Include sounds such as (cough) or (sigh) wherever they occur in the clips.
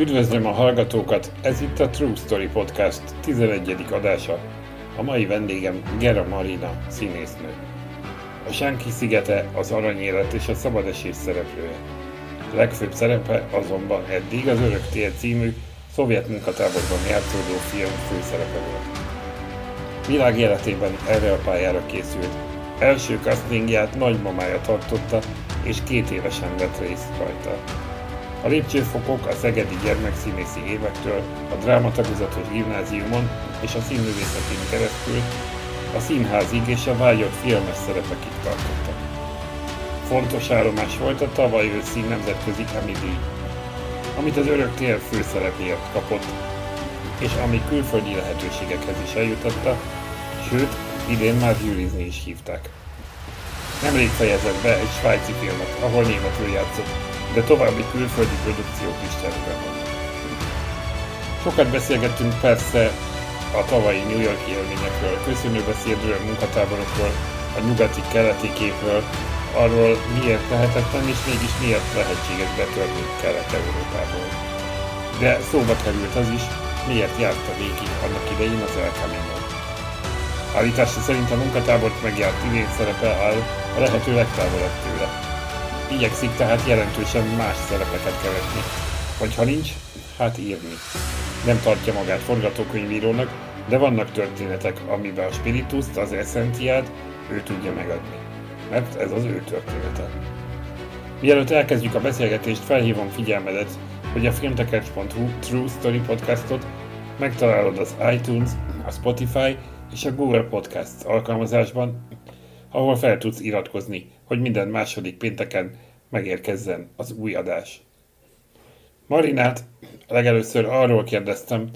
Üdvözlöm a hallgatókat, ez itt a True Story Podcast 11. adása. A mai vendégem Gera Marina, színésznő. A Sánki szigete, az aranyélet és a szabadesés szereplője. A legfőbb szerepe azonban eddig az Örök tér című szovjet munkatáborban játszódó film főszerepe volt. Világ életében erre a pályára készült. Első castingját nagymamája tartotta, és két évesen vett részt rajta. A lépcsőfokok a Szegedi Gyermekszínészi évektől, a Drámatagozatos Gimnáziumon és a színművészetén keresztül a színházig és a vágyott filmes szerepekig tartottak. Fontos állomás volt a tavaly őszi nemzetközi Emmy amit az örök tér főszerepéért kapott, és ami külföldi lehetőségekhez is eljutatta, sőt, idén már gyűrizni is hívták. Nemrég fejezett be egy svájci filmet, ahol németül játszott, de további külföldi produkciók is terve. Sokat beszélgettünk persze a tavalyi New York élményekről, köszönőbeszédről, munkatáborokról, a nyugati-keleti képről, arról miért lehetetlen és mégis miért lehetséges betörni Kelet-Európából. De szóba került az is, miért járta végig annak idején az El Camino. Állítása szerint a munkatábort megjárt idén szerepe áll a lehető legtávolabb tőle. Igyekszik tehát jelentősen más szerepeket keresni. Vagy ha nincs, hát írni. Nem tartja magát forgatókönyvírónak, de vannak történetek, amiben a spirituszt, az eszenciát ő tudja megadni. Mert ez az ő története. Mielőtt elkezdjük a beszélgetést, felhívom figyelmedet, hogy a filmtekercs.hu True Story podcastot megtalálod az iTunes, a Spotify és a Google Podcasts alkalmazásban, ahol fel tudsz iratkozni, hogy minden második pénteken megérkezzen az új adás. Marinát legelőször arról kérdeztem,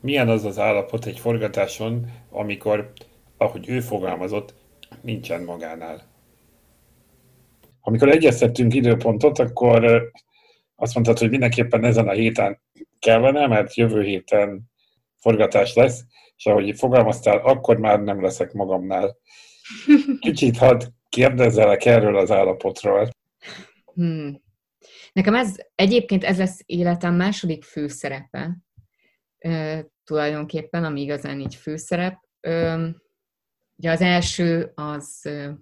milyen az az állapot egy forgatáson, amikor, ahogy ő fogalmazott, nincsen magánál. Amikor egyeztettünk időpontot, akkor azt mondtad, hogy mindenképpen ezen a héten kellene, mert jövő héten forgatás lesz, és ahogy fogalmaztál, akkor már nem leszek magamnál. (laughs) Kicsit hadd kérdezzelek erről az állapotról. Hmm. Nekem ez egyébként ez lesz életem második főszerepe, e, tulajdonképpen, ami igazán így főszerep. E, ugye az első az, e,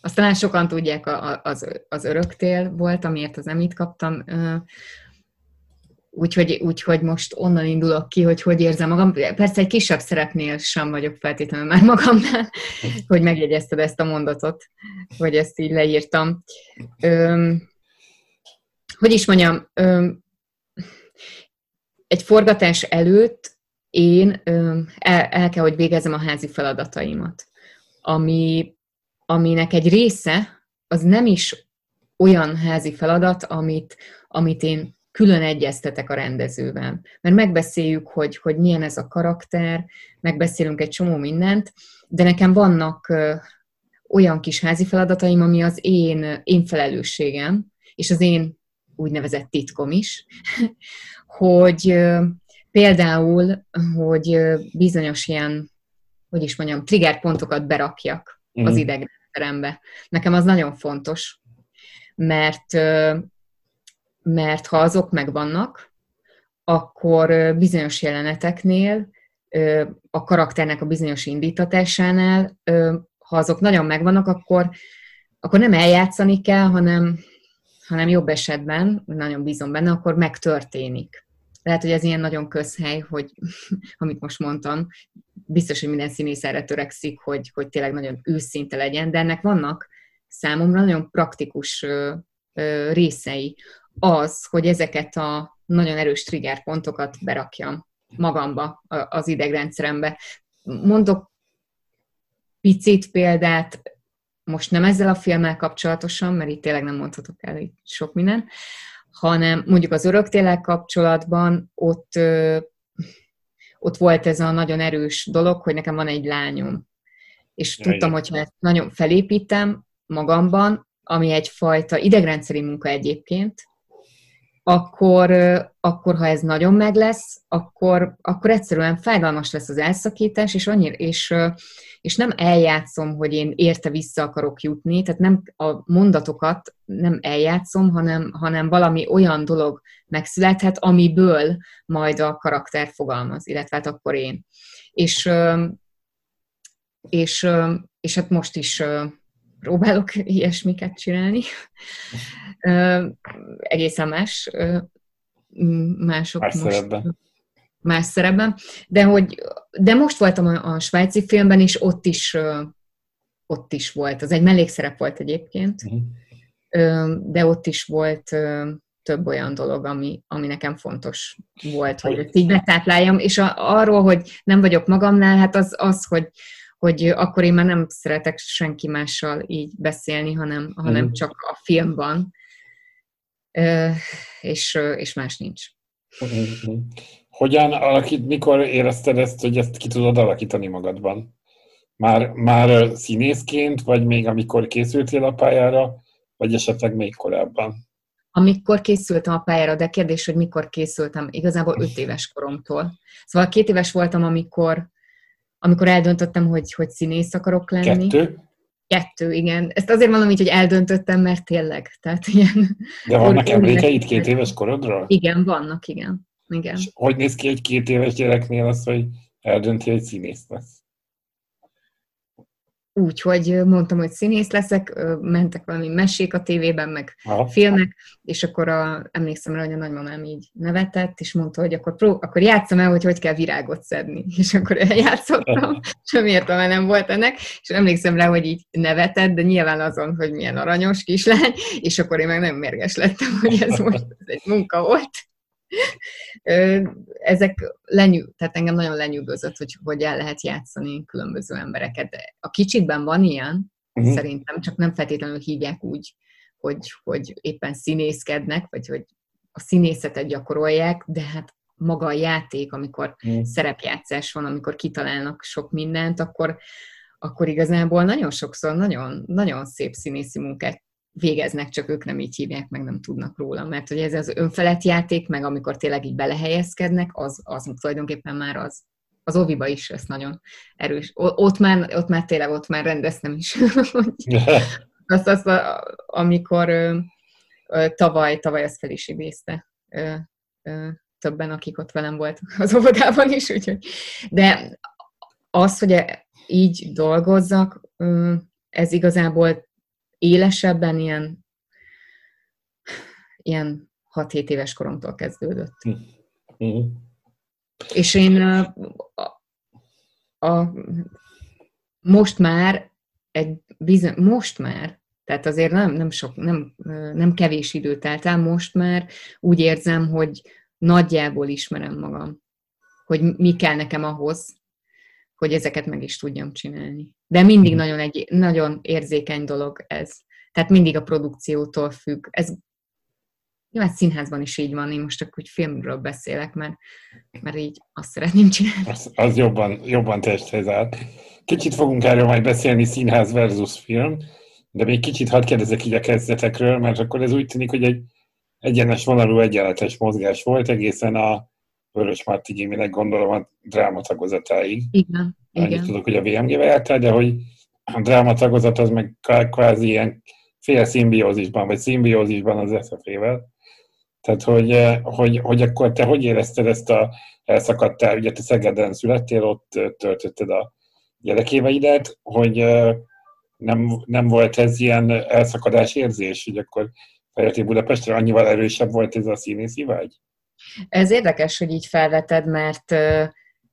azt sokan tudják, az, az öröktél volt, amiért az emit kaptam. E, Úgyhogy, úgyhogy most onnan indulok ki, hogy hogy érzem magam. Persze egy kisebb szerepnél sem vagyok feltétlenül már magamnál, (laughs) hogy megjegyezted ezt a mondatot, hogy ezt így leírtam. Öm, hogy is mondjam, öm, egy forgatás előtt én öm, el, el kell, hogy végezzem a házi feladataimat, ami, aminek egy része az nem is olyan házi feladat, amit, amit én külön egyeztetek a rendezővel. Mert megbeszéljük, hogy, hogy milyen ez a karakter, megbeszélünk egy csomó mindent, de nekem vannak olyan kis házi feladataim, ami az én, én felelősségem, és az én úgynevezett titkom is, (laughs) hogy például, hogy bizonyos ilyen, hogy is mondjam, trigger pontokat berakjak mm. az mhm. idegrendszerembe. Nekem az nagyon fontos, mert mert ha azok megvannak, akkor bizonyos jeleneteknél, a karakternek a bizonyos indítatásánál, ha azok nagyon megvannak, akkor, akkor nem eljátszani kell, hanem, hanem jobb esetben, nagyon bízom benne, akkor megtörténik. Lehet, hogy ez ilyen nagyon közhely, hogy (laughs) amit most mondtam, biztos, hogy minden színész erre törekszik, hogy, hogy tényleg nagyon őszinte legyen, de ennek vannak számomra nagyon praktikus részei, az, hogy ezeket a nagyon erős trigger pontokat berakjam magamba, az idegrendszerembe. Mondok picit példát, most nem ezzel a filmmel kapcsolatosan, mert itt tényleg nem mondhatok el itt sok minden, hanem mondjuk az öröktélel kapcsolatban ott, ott volt ez a nagyon erős dolog, hogy nekem van egy lányom. És ja, tudtam, hogy ha ezt nagyon felépítem magamban, ami egyfajta idegrendszeri munka egyébként, akkor, akkor ha ez nagyon meg lesz, akkor, akkor egyszerűen fájdalmas lesz az elszakítás, és, annyira, és, és nem eljátszom, hogy én érte vissza akarok jutni, tehát nem a mondatokat nem eljátszom, hanem, hanem valami olyan dolog megszülethet, amiből majd a karakter fogalmaz, illetve hát akkor én. És, és, és hát most is próbálok ilyesmiket csinálni. Egészen más mások más most, szerepben. Más szerepben. De, hogy, de most voltam a, a svájci filmben, és ott is ott is volt. Az egy mellékszerep volt egyébként, uh-huh. de ott is volt több olyan dolog, ami, ami nekem fontos volt, hogy ezt így betápláljam, és a, arról, hogy nem vagyok magamnál, hát az, az hogy, hogy akkor én már nem szeretek senki mással így beszélni, hanem, hanem mm. csak a filmban, és, és más nincs. Mm-hmm. Hogyan alakít, mikor érezted ezt, hogy ezt ki tudod alakítani magadban? Már, már színészként, vagy még amikor készültél a pályára, vagy esetleg még korábban? Amikor készültem a pályára, de kérdés, hogy mikor készültem, igazából öt éves koromtól. Szóval két éves voltam, amikor amikor eldöntöttem, hogy, hogy színész akarok lenni. Kettő? Kettő, igen. Ezt azért mondom így, hogy eldöntöttem, mert tényleg. Tehát ilyen... De vannak (laughs) emlékeid két éves korodról? Igen, vannak, igen. igen. És hogy néz ki egy két éves gyereknél az, hogy eldönti, hogy színész lesz? Úgy, hogy mondtam, hogy színész leszek, mentek valami mesék a tévében, meg Aha. filmek, és akkor a, emlékszem rá, hogy a nagymamám így nevetett, és mondta, hogy akkor, pró- akkor játszom el, hogy hogy kell virágot szedni. (laughs) És akkor eljátszottam, semmi értelme nem volt ennek, és emlékszem rá, hogy így nevetett, de nyilván azon, hogy milyen aranyos kislány, és akkor én meg nem mérges lettem, hogy ez (laughs) most ez egy munka volt ezek lenyű, tehát engem nagyon lenyűgözött, hogy hogy el lehet játszani különböző embereket. A kicsikben van ilyen, uh-huh. szerintem, csak nem feltétlenül hívják úgy, hogy, hogy éppen színészkednek, vagy hogy a színészetet gyakorolják, de hát maga a játék, amikor uh-huh. szerepjátszás van, amikor kitalálnak sok mindent, akkor, akkor igazából nagyon sokszor nagyon, nagyon szép színészi munkát végeznek, csak ők nem így hívják, meg nem tudnak róla. Mert hogy ez az önfelett játék, meg amikor tényleg így belehelyezkednek, az, az tulajdonképpen már az. Az oviba is ez nagyon erős. Ott már, ott már tényleg, ott már rendeztem is. (laughs) azt, azt, amikor tavaly, tavaly ezt fel is idézte többen, akik ott velem voltak az óvodában is, úgyhogy. De az, hogy így dolgozzak, ez igazából élesebben ilyen, ilyen 6-7 éves koromtól kezdődött. Mm. És én a, a, a, most már egy bizony, most már, tehát azért nem, nem, sok, nem, nem kevés idő telt el, most már úgy érzem, hogy nagyjából ismerem magam, hogy mi kell nekem ahhoz, hogy ezeket meg is tudjam csinálni. De mindig mm. nagyon, egy, nagyon érzékeny dolog ez. Tehát mindig a produkciótól függ. Ez nyilván színházban is így van, én most csak úgy filmről beszélek, mert, mert így azt szeretném csinálni. Az, az jobban, jobban testhez áll. Kicsit fogunk erről majd beszélni, színház versus film, de még kicsit hadd kérdezek így a kezdetekről, mert akkor ez úgy tűnik, hogy egy egyenes vonalú egyenletes mozgás volt egészen a Vörös Marti Giminek gondolom a dráma tagozatáig. Igen, Annyit igen. tudok, hogy a VMG-be jártál, de hogy a dráma tagozat az meg kvázi ilyen fél szimbiózisban, vagy szimbiózisban az SZF-vel. Tehát, hogy, eh, hogy, hogy akkor te hogy érezted ezt a elszakadtál, ugye te Szegeden születtél, ott eh, töltötted a gyerekéveidet, hogy eh, nem, nem volt ez ilyen elszakadás érzés, hogy akkor feljöttél Budapestre, annyival erősebb volt ez a színészi vágy? Ez érdekes, hogy így felveted, mert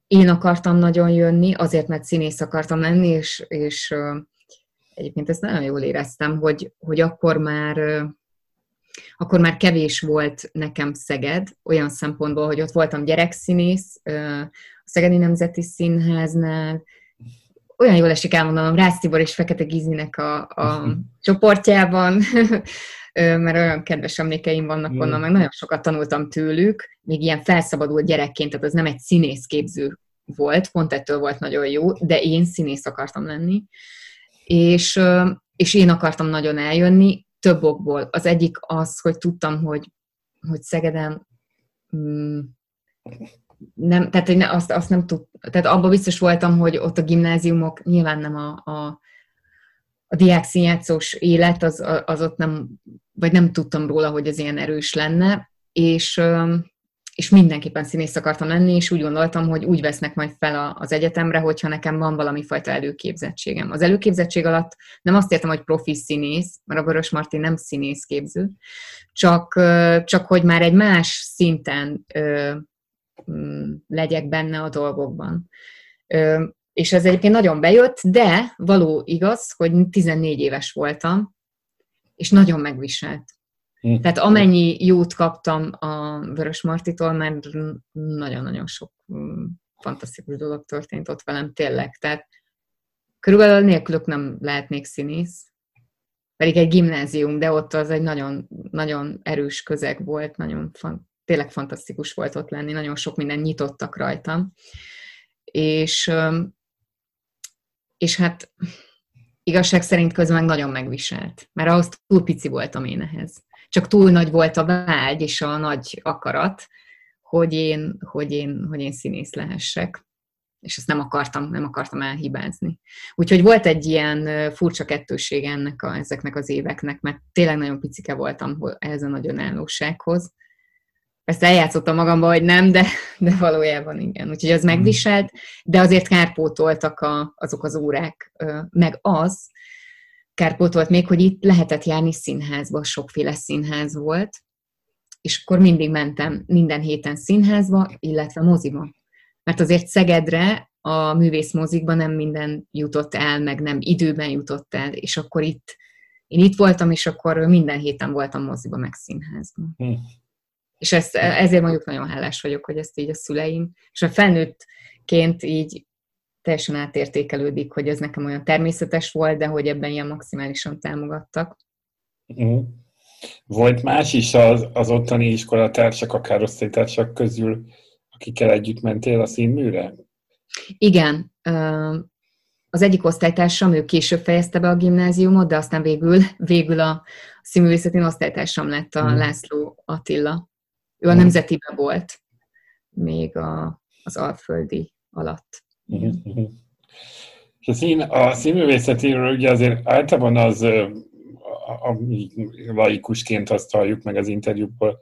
én akartam nagyon jönni, azért, mert színész akartam lenni, és, és egyébként ezt nagyon jól éreztem, hogy, hogy akkor már akkor már kevés volt nekem Szeged, olyan szempontból, hogy ott voltam gyerekszínész, a Szegedi Nemzeti Színháznál, olyan jól esik elmondanom, Rász Tibor és Fekete Gizinek a, a csoportjában, (laughs) mert olyan kedves emlékeim vannak onnan, meg nagyon sokat tanultam tőlük, még ilyen felszabadult gyerekként, tehát az nem egy színészképző volt, pont ettől volt nagyon jó, de én színész akartam lenni, és, és én akartam nagyon eljönni, több okból. Az egyik az, hogy tudtam, hogy hogy Szegeden mm, nem, tehát én azt, azt nem tud, tehát abban biztos voltam, hogy ott a gimnáziumok nyilván nem a, a, a diák színjátszós élet, az, az ott nem, vagy nem tudtam róla, hogy ez ilyen erős lenne, és, és mindenképpen színész akartam lenni, és úgy gondoltam, hogy úgy vesznek majd fel az egyetemre, hogyha nekem van valami fajta előképzettségem. Az előképzettség alatt nem azt értem, hogy profi színész, mert a Vörös Marti nem színészképző, csak, csak hogy már egy más szinten legyek benne a dolgokban. És ez egyébként nagyon bejött, de való igaz, hogy 14 éves voltam, és nagyon megviselt. Hm. Tehát amennyi jót kaptam a Vörös Martitól, mert nagyon-nagyon sok hm, fantasztikus dolog történt ott velem, tényleg. Tehát körülbelül nélkülök nem lehetnék színész. Pedig egy gimnázium, de ott az egy nagyon, nagyon erős közeg volt, nagyon fan, tényleg fantasztikus volt ott lenni, nagyon sok minden nyitottak rajtam. És, és hát igazság szerint közben nagyon megviselt, mert ahhoz túl pici voltam én ehhez csak túl nagy volt a vágy és a nagy akarat, hogy én, hogy én, hogy én színész lehessek. És ezt nem akartam, nem akartam elhibázni. Úgyhogy volt egy ilyen furcsa kettőség ennek a, ezeknek az éveknek, mert tényleg nagyon picike voltam ehhez a nagy önállósághoz. Ezt eljátszottam magamba, hogy nem, de, de valójában igen. Úgyhogy az megviselt, de azért kárpótoltak a, azok az órák, meg az, kárpótolt még, hogy itt lehetett járni színházba, sokféle színház volt, és akkor mindig mentem minden héten színházba, illetve moziba. Mert azért Szegedre a művészmozikban nem minden jutott el, meg nem időben jutott el, és akkor itt, én itt voltam, és akkor minden héten voltam moziba, meg színházban. És ezt, ezért mondjuk nagyon hálás vagyok, hogy ezt így a szüleim, és a felnőttként így teljesen átértékelődik, hogy ez nekem olyan természetes volt, de hogy ebben ilyen maximálisan támogattak. Mm. Volt más is az, az ottani iskolatársak, akár osztálytársak közül, akikkel együtt mentél a színműre? Igen. Az egyik osztálytársam, ő később fejezte be a gimnáziumot, de aztán végül, végül a színművészetén osztálytársam lett a mm. László Attila. Ő a mm. nemzetibe volt még a, az alföldi alatt. És a, szín, a színművészetéről ugye azért általában az, a, a, laikusként azt halljuk meg az interjúból,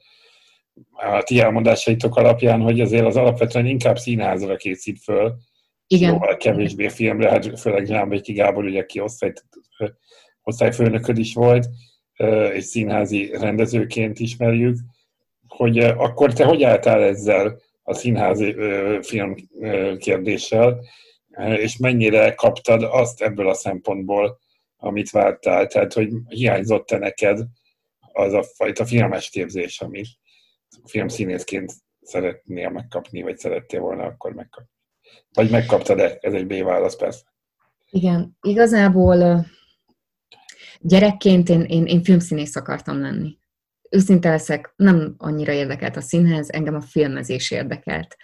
a ti elmondásaitok alapján, hogy azért az alapvetően inkább színházra készít föl, igen. Jóval kevésbé filmre, hát főleg Zsámbéki Gábor, ugye, aki osztályt, osztályfőnököd is volt, és színházi rendezőként ismerjük, hogy akkor te hogy álltál ezzel? a színházi film kérdéssel, és mennyire kaptad azt ebből a szempontból, amit vártál. Tehát, hogy hiányzott-e neked az a fajta filmes képzés, amit filmszínészként szeretnél megkapni, vagy szerettél volna akkor megkapni. Vagy megkaptad-e? Ez egy B-válasz persze. Igen, igazából gyerekként én, én, én filmszínész akartam lenni őszinte leszek, nem annyira érdekelt a színház, engem a filmezés érdekelt.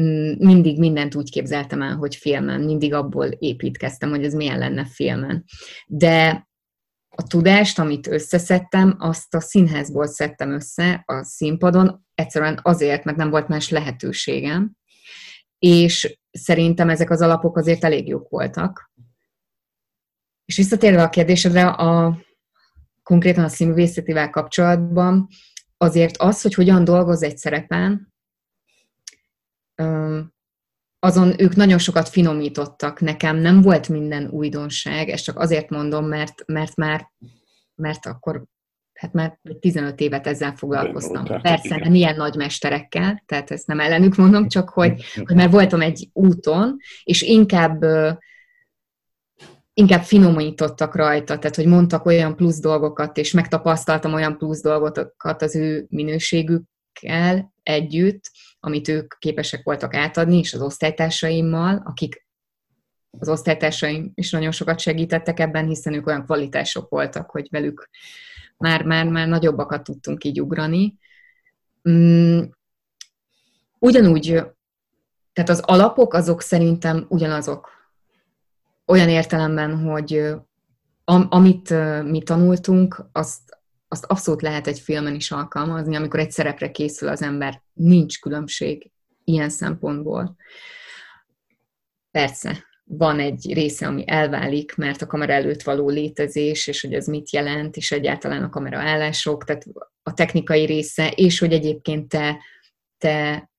Mm, mindig mindent úgy képzeltem el, hogy filmen, mindig abból építkeztem, hogy ez milyen lenne filmen. De a tudást, amit összeszedtem, azt a színházból szedtem össze a színpadon, egyszerűen azért, mert nem volt más lehetőségem, és szerintem ezek az alapok azért elég jók voltak. És visszatérve a kérdésedre, a, konkrétan a színművészetivel kapcsolatban, azért az, hogy hogyan dolgoz egy szerepen, azon ők nagyon sokat finomítottak. Nekem nem volt minden újdonság, ezt csak azért mondom, mert, mert már mert akkor hát már 15 évet ezzel foglalkoztam. Persze, nem ilyen nagy mesterekkel, tehát ezt nem ellenük mondom, csak hogy, (laughs) hogy már voltam egy úton, és inkább inkább finomítottak rajta, tehát hogy mondtak olyan plusz dolgokat, és megtapasztaltam olyan plusz dolgokat az ő minőségükkel együtt, amit ők képesek voltak átadni, és az osztálytársaimmal, akik az osztálytársaim is nagyon sokat segítettek ebben, hiszen ők olyan kvalitások voltak, hogy velük már, már, már nagyobbakat tudtunk így ugrani. Mm, ugyanúgy, tehát az alapok azok szerintem ugyanazok olyan értelemben, hogy am, amit mi tanultunk, azt, azt abszolút lehet egy filmen is alkalmazni, amikor egy szerepre készül az ember, nincs különbség ilyen szempontból. Persze, van egy része, ami elválik, mert a kamera előtt való létezés, és hogy ez mit jelent, és egyáltalán a kamera állások, tehát a technikai része, és hogy egyébként te, te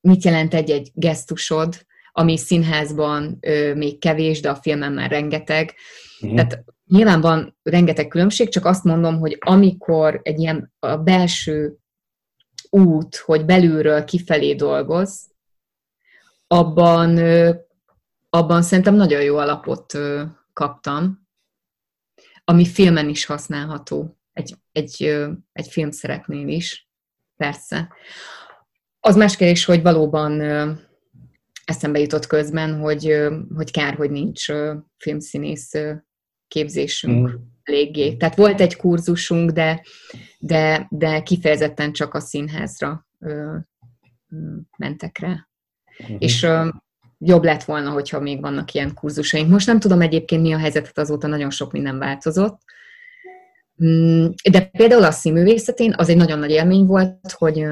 mit jelent egy-egy gesztusod, ami színházban ö, még kevés, de a filmen már rengeteg. Uh-huh. Tehát nyilván van rengeteg különbség, csak azt mondom, hogy amikor egy ilyen a belső út, hogy belülről kifelé dolgoz, abban, ö, abban szerintem nagyon jó alapot ö, kaptam, ami filmen is használható, egy, egy, ö, egy filmszerepnél is, persze. Az más kérdés, hogy valóban eszembe jutott közben, hogy, hogy kár, hogy nincs filmszínész képzésünk mm. eléggé. Tehát volt egy kurzusunk, de, de, de kifejezetten csak a színházra ö, mentek rá. Mm-hmm. És ö, jobb lett volna, hogyha még vannak ilyen kurzusaink. Most nem tudom egyébként mi a helyzetet, azóta nagyon sok minden változott. Mm, de például a színművészetén az egy nagyon nagy élmény volt, hogy,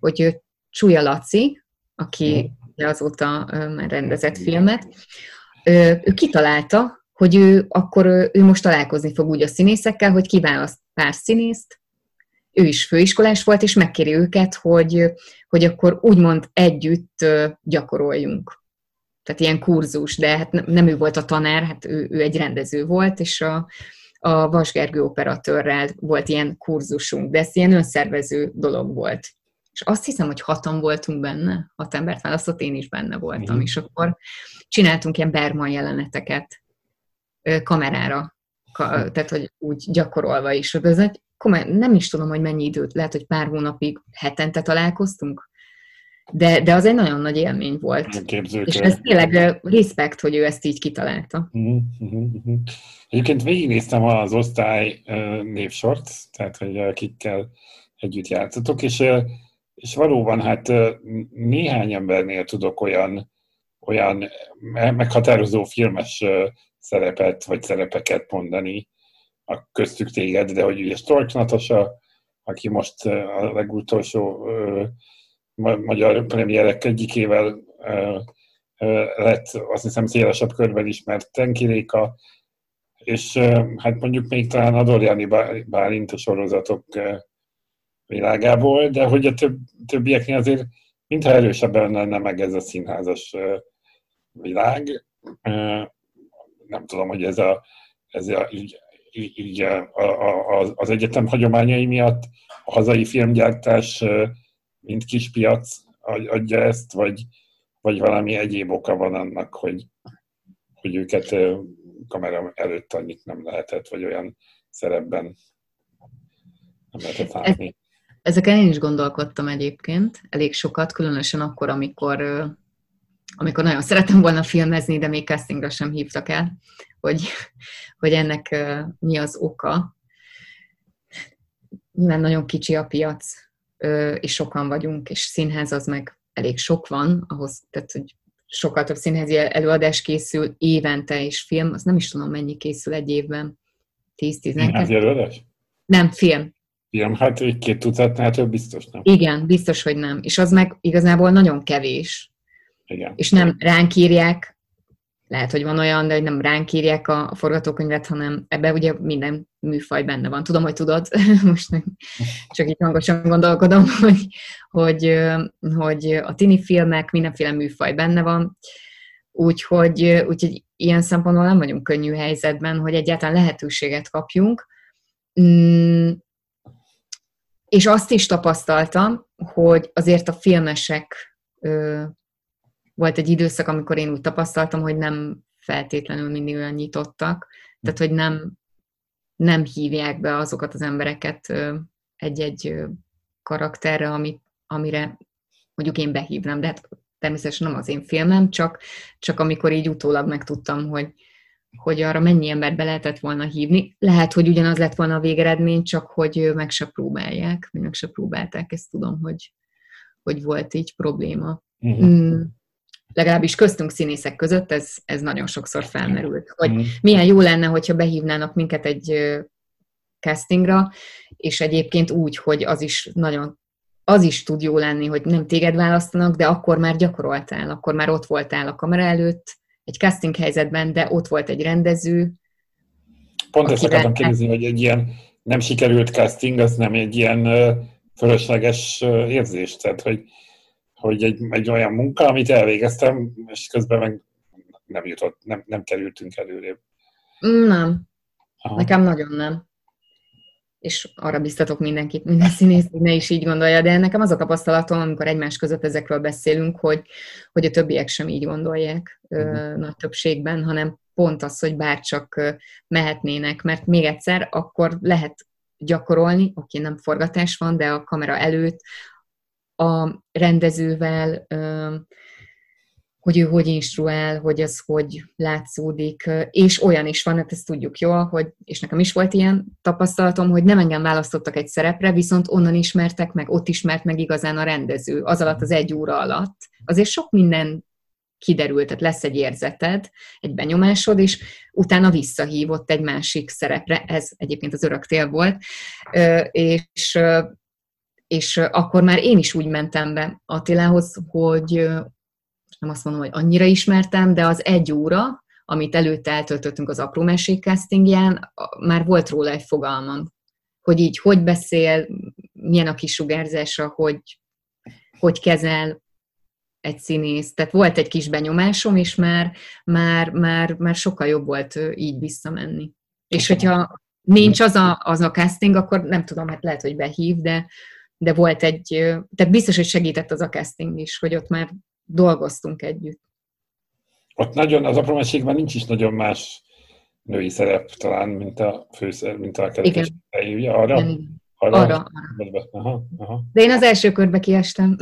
hogy Csúlya Laci, aki mm. azóta már rendezett filmet, ő kitalálta, hogy ő akkor ő most találkozni fog úgy a színészekkel, hogy kiválaszt pár színészt, ő is főiskolás volt, és megkéri őket, hogy, hogy akkor úgymond együtt gyakoroljunk. Tehát ilyen kurzus, de hát nem ő volt a tanár, hát ő, ő egy rendező volt, és a, a Vasgergő operatőrrel volt ilyen kurzusunk, de ez ilyen önszervező dolog volt és azt hiszem, hogy hatan voltunk benne, hat embert választott, én is benne voltam, mm. és akkor csináltunk ilyen Bergman jeleneteket kamerára, tehát, hogy úgy gyakorolva is. Ez egy, nem is tudom, hogy mennyi időt, lehet, hogy pár hónapig hetente találkoztunk, de, de az egy nagyon nagy élmény volt. És ez tényleg respekt, hogy ő ezt így kitalálta. Uh-huh, Egyébként végignéztem az osztály névsort, tehát hogy akikkel együtt játszatok, és és valóban hát néhány embernél tudok olyan, olyan meghatározó filmes szerepet, vagy szerepeket mondani, a köztük téged, de hogy ugye Stork Natasa, aki most a legutolsó magyar premierek egyikével lett azt hiszem szélesebb körben ismert Tenkiréka, és hát mondjuk még talán Adorjáni Bálint a sorozatok világából, de hogy a több, többieknél azért mintha erősebben lenne meg ez a színházas világ. Nem tudom, hogy ez, a, ez a, így, így a, a, a, az egyetem hagyományai miatt a hazai filmgyártás mint kispiac adja ezt, vagy, vagy valami egyéb oka van annak, hogy, hogy őket kamera előtt annyit nem lehetett, vagy olyan szerepben nem lehetett látni. Ezeken én is gondolkodtam egyébként, elég sokat, különösen akkor, amikor, amikor nagyon szeretem volna filmezni, de még castingra sem hívtak el, hogy, (laughs) hogy ennek mi az oka. Nyilván nagyon kicsi a piac, és sokan vagyunk, és színház az meg elég sok van, ahhoz, tehát, hogy sokkal több színházi előadás készül évente, és film, az nem is tudom, mennyi készül egy évben. 10-12. Nem, film film, hát egy két tucatnál több biztos nem. Igen, biztos, hogy nem. És az meg igazából nagyon kevés. Igen. És nem ránk írják, lehet, hogy van olyan, de hogy nem ránk írják a, a forgatókönyvet, hanem ebbe ugye minden műfaj benne van. Tudom, hogy tudod, (laughs) most csak így hangosan gondolkodom, (laughs) hogy, hogy, hogy a tini filmek, mindenféle műfaj benne van, úgyhogy, úgyhogy ilyen szempontból nem vagyunk könnyű helyzetben, hogy egyáltalán lehetőséget kapjunk. Mm, és azt is tapasztaltam, hogy azért a filmesek ö, volt egy időszak, amikor én úgy tapasztaltam, hogy nem feltétlenül mindig olyan nyitottak, tehát hogy nem, nem hívják be azokat az embereket ö, egy-egy ö, karakterre, amit, amire mondjuk én behívnám, de hát természetesen nem az én filmem, csak, csak amikor így utólag megtudtam, hogy, hogy arra mennyi embert be lehetett volna hívni. Lehet, hogy ugyanaz lett volna a végeredmény, csak hogy meg se próbálják, meg se próbálták, ezt tudom, hogy, hogy volt így probléma. Uh-huh. Mm, legalábbis köztünk színészek között ez, ez nagyon sokszor felmerült, hogy uh-huh. milyen jó lenne, hogyha behívnának minket egy castingra, és egyébként úgy, hogy az is nagyon az is tud jó lenni, hogy nem téged választanak, de akkor már gyakoroltál, akkor már ott voltál a kamera előtt, egy casting helyzetben, de ott volt egy rendező. Pont ezt akartam kérdezni, hogy egy ilyen nem sikerült casting, az nem egy ilyen fölösleges érzés, tehát hogy, hogy egy, egy olyan munka, amit elvégeztem, és közben meg nem jutott, nem, nem kerültünk előrébb. Nem. Aha. Nekem nagyon nem és arra biztatok mindenkit, minden színész, hogy ne is így gondolja, de nekem az a tapasztalatom, amikor egymás között ezekről beszélünk, hogy, hogy a többiek sem így gondolják uh-huh. nagy többségben, hanem pont az, hogy bárcsak mehetnének, mert még egyszer, akkor lehet gyakorolni, oké, nem forgatás van, de a kamera előtt a rendezővel, hogy ő hogy instruál, hogy az hogy látszódik, és olyan is van, hát ezt tudjuk jól, hogy, és nekem is volt ilyen tapasztalatom, hogy nem engem választottak egy szerepre, viszont onnan ismertek meg, ott ismert meg igazán a rendező, az alatt az egy óra alatt. Azért sok minden kiderült, tehát lesz egy érzeted, egy benyomásod, és utána visszahívott egy másik szerepre, ez egyébként az örök tél volt, és és akkor már én is úgy mentem be Attilához, hogy nem azt mondom, hogy annyira ismertem, de az egy óra, amit előtte eltöltöttünk az apró mesék castingján, már volt róla egy fogalmam, hogy így hogy beszél, milyen a kisugárzása, hogy, hogy kezel egy színész. Tehát volt egy kis benyomásom, és már, már, már, már sokkal jobb volt így visszamenni. És hogyha nincs az a, az a casting, akkor nem tudom, hát lehet, hogy behív, de, de volt egy, tehát biztos, hogy segített az a casting is, hogy ott már dolgoztunk együtt. Ott nagyon, az aprómességben nincs is nagyon más női szerep talán, mint a főszer, mint a kerekes ugye? Arra? Igen, Arra? arra. Aha, aha. De én az első körbe kiestem.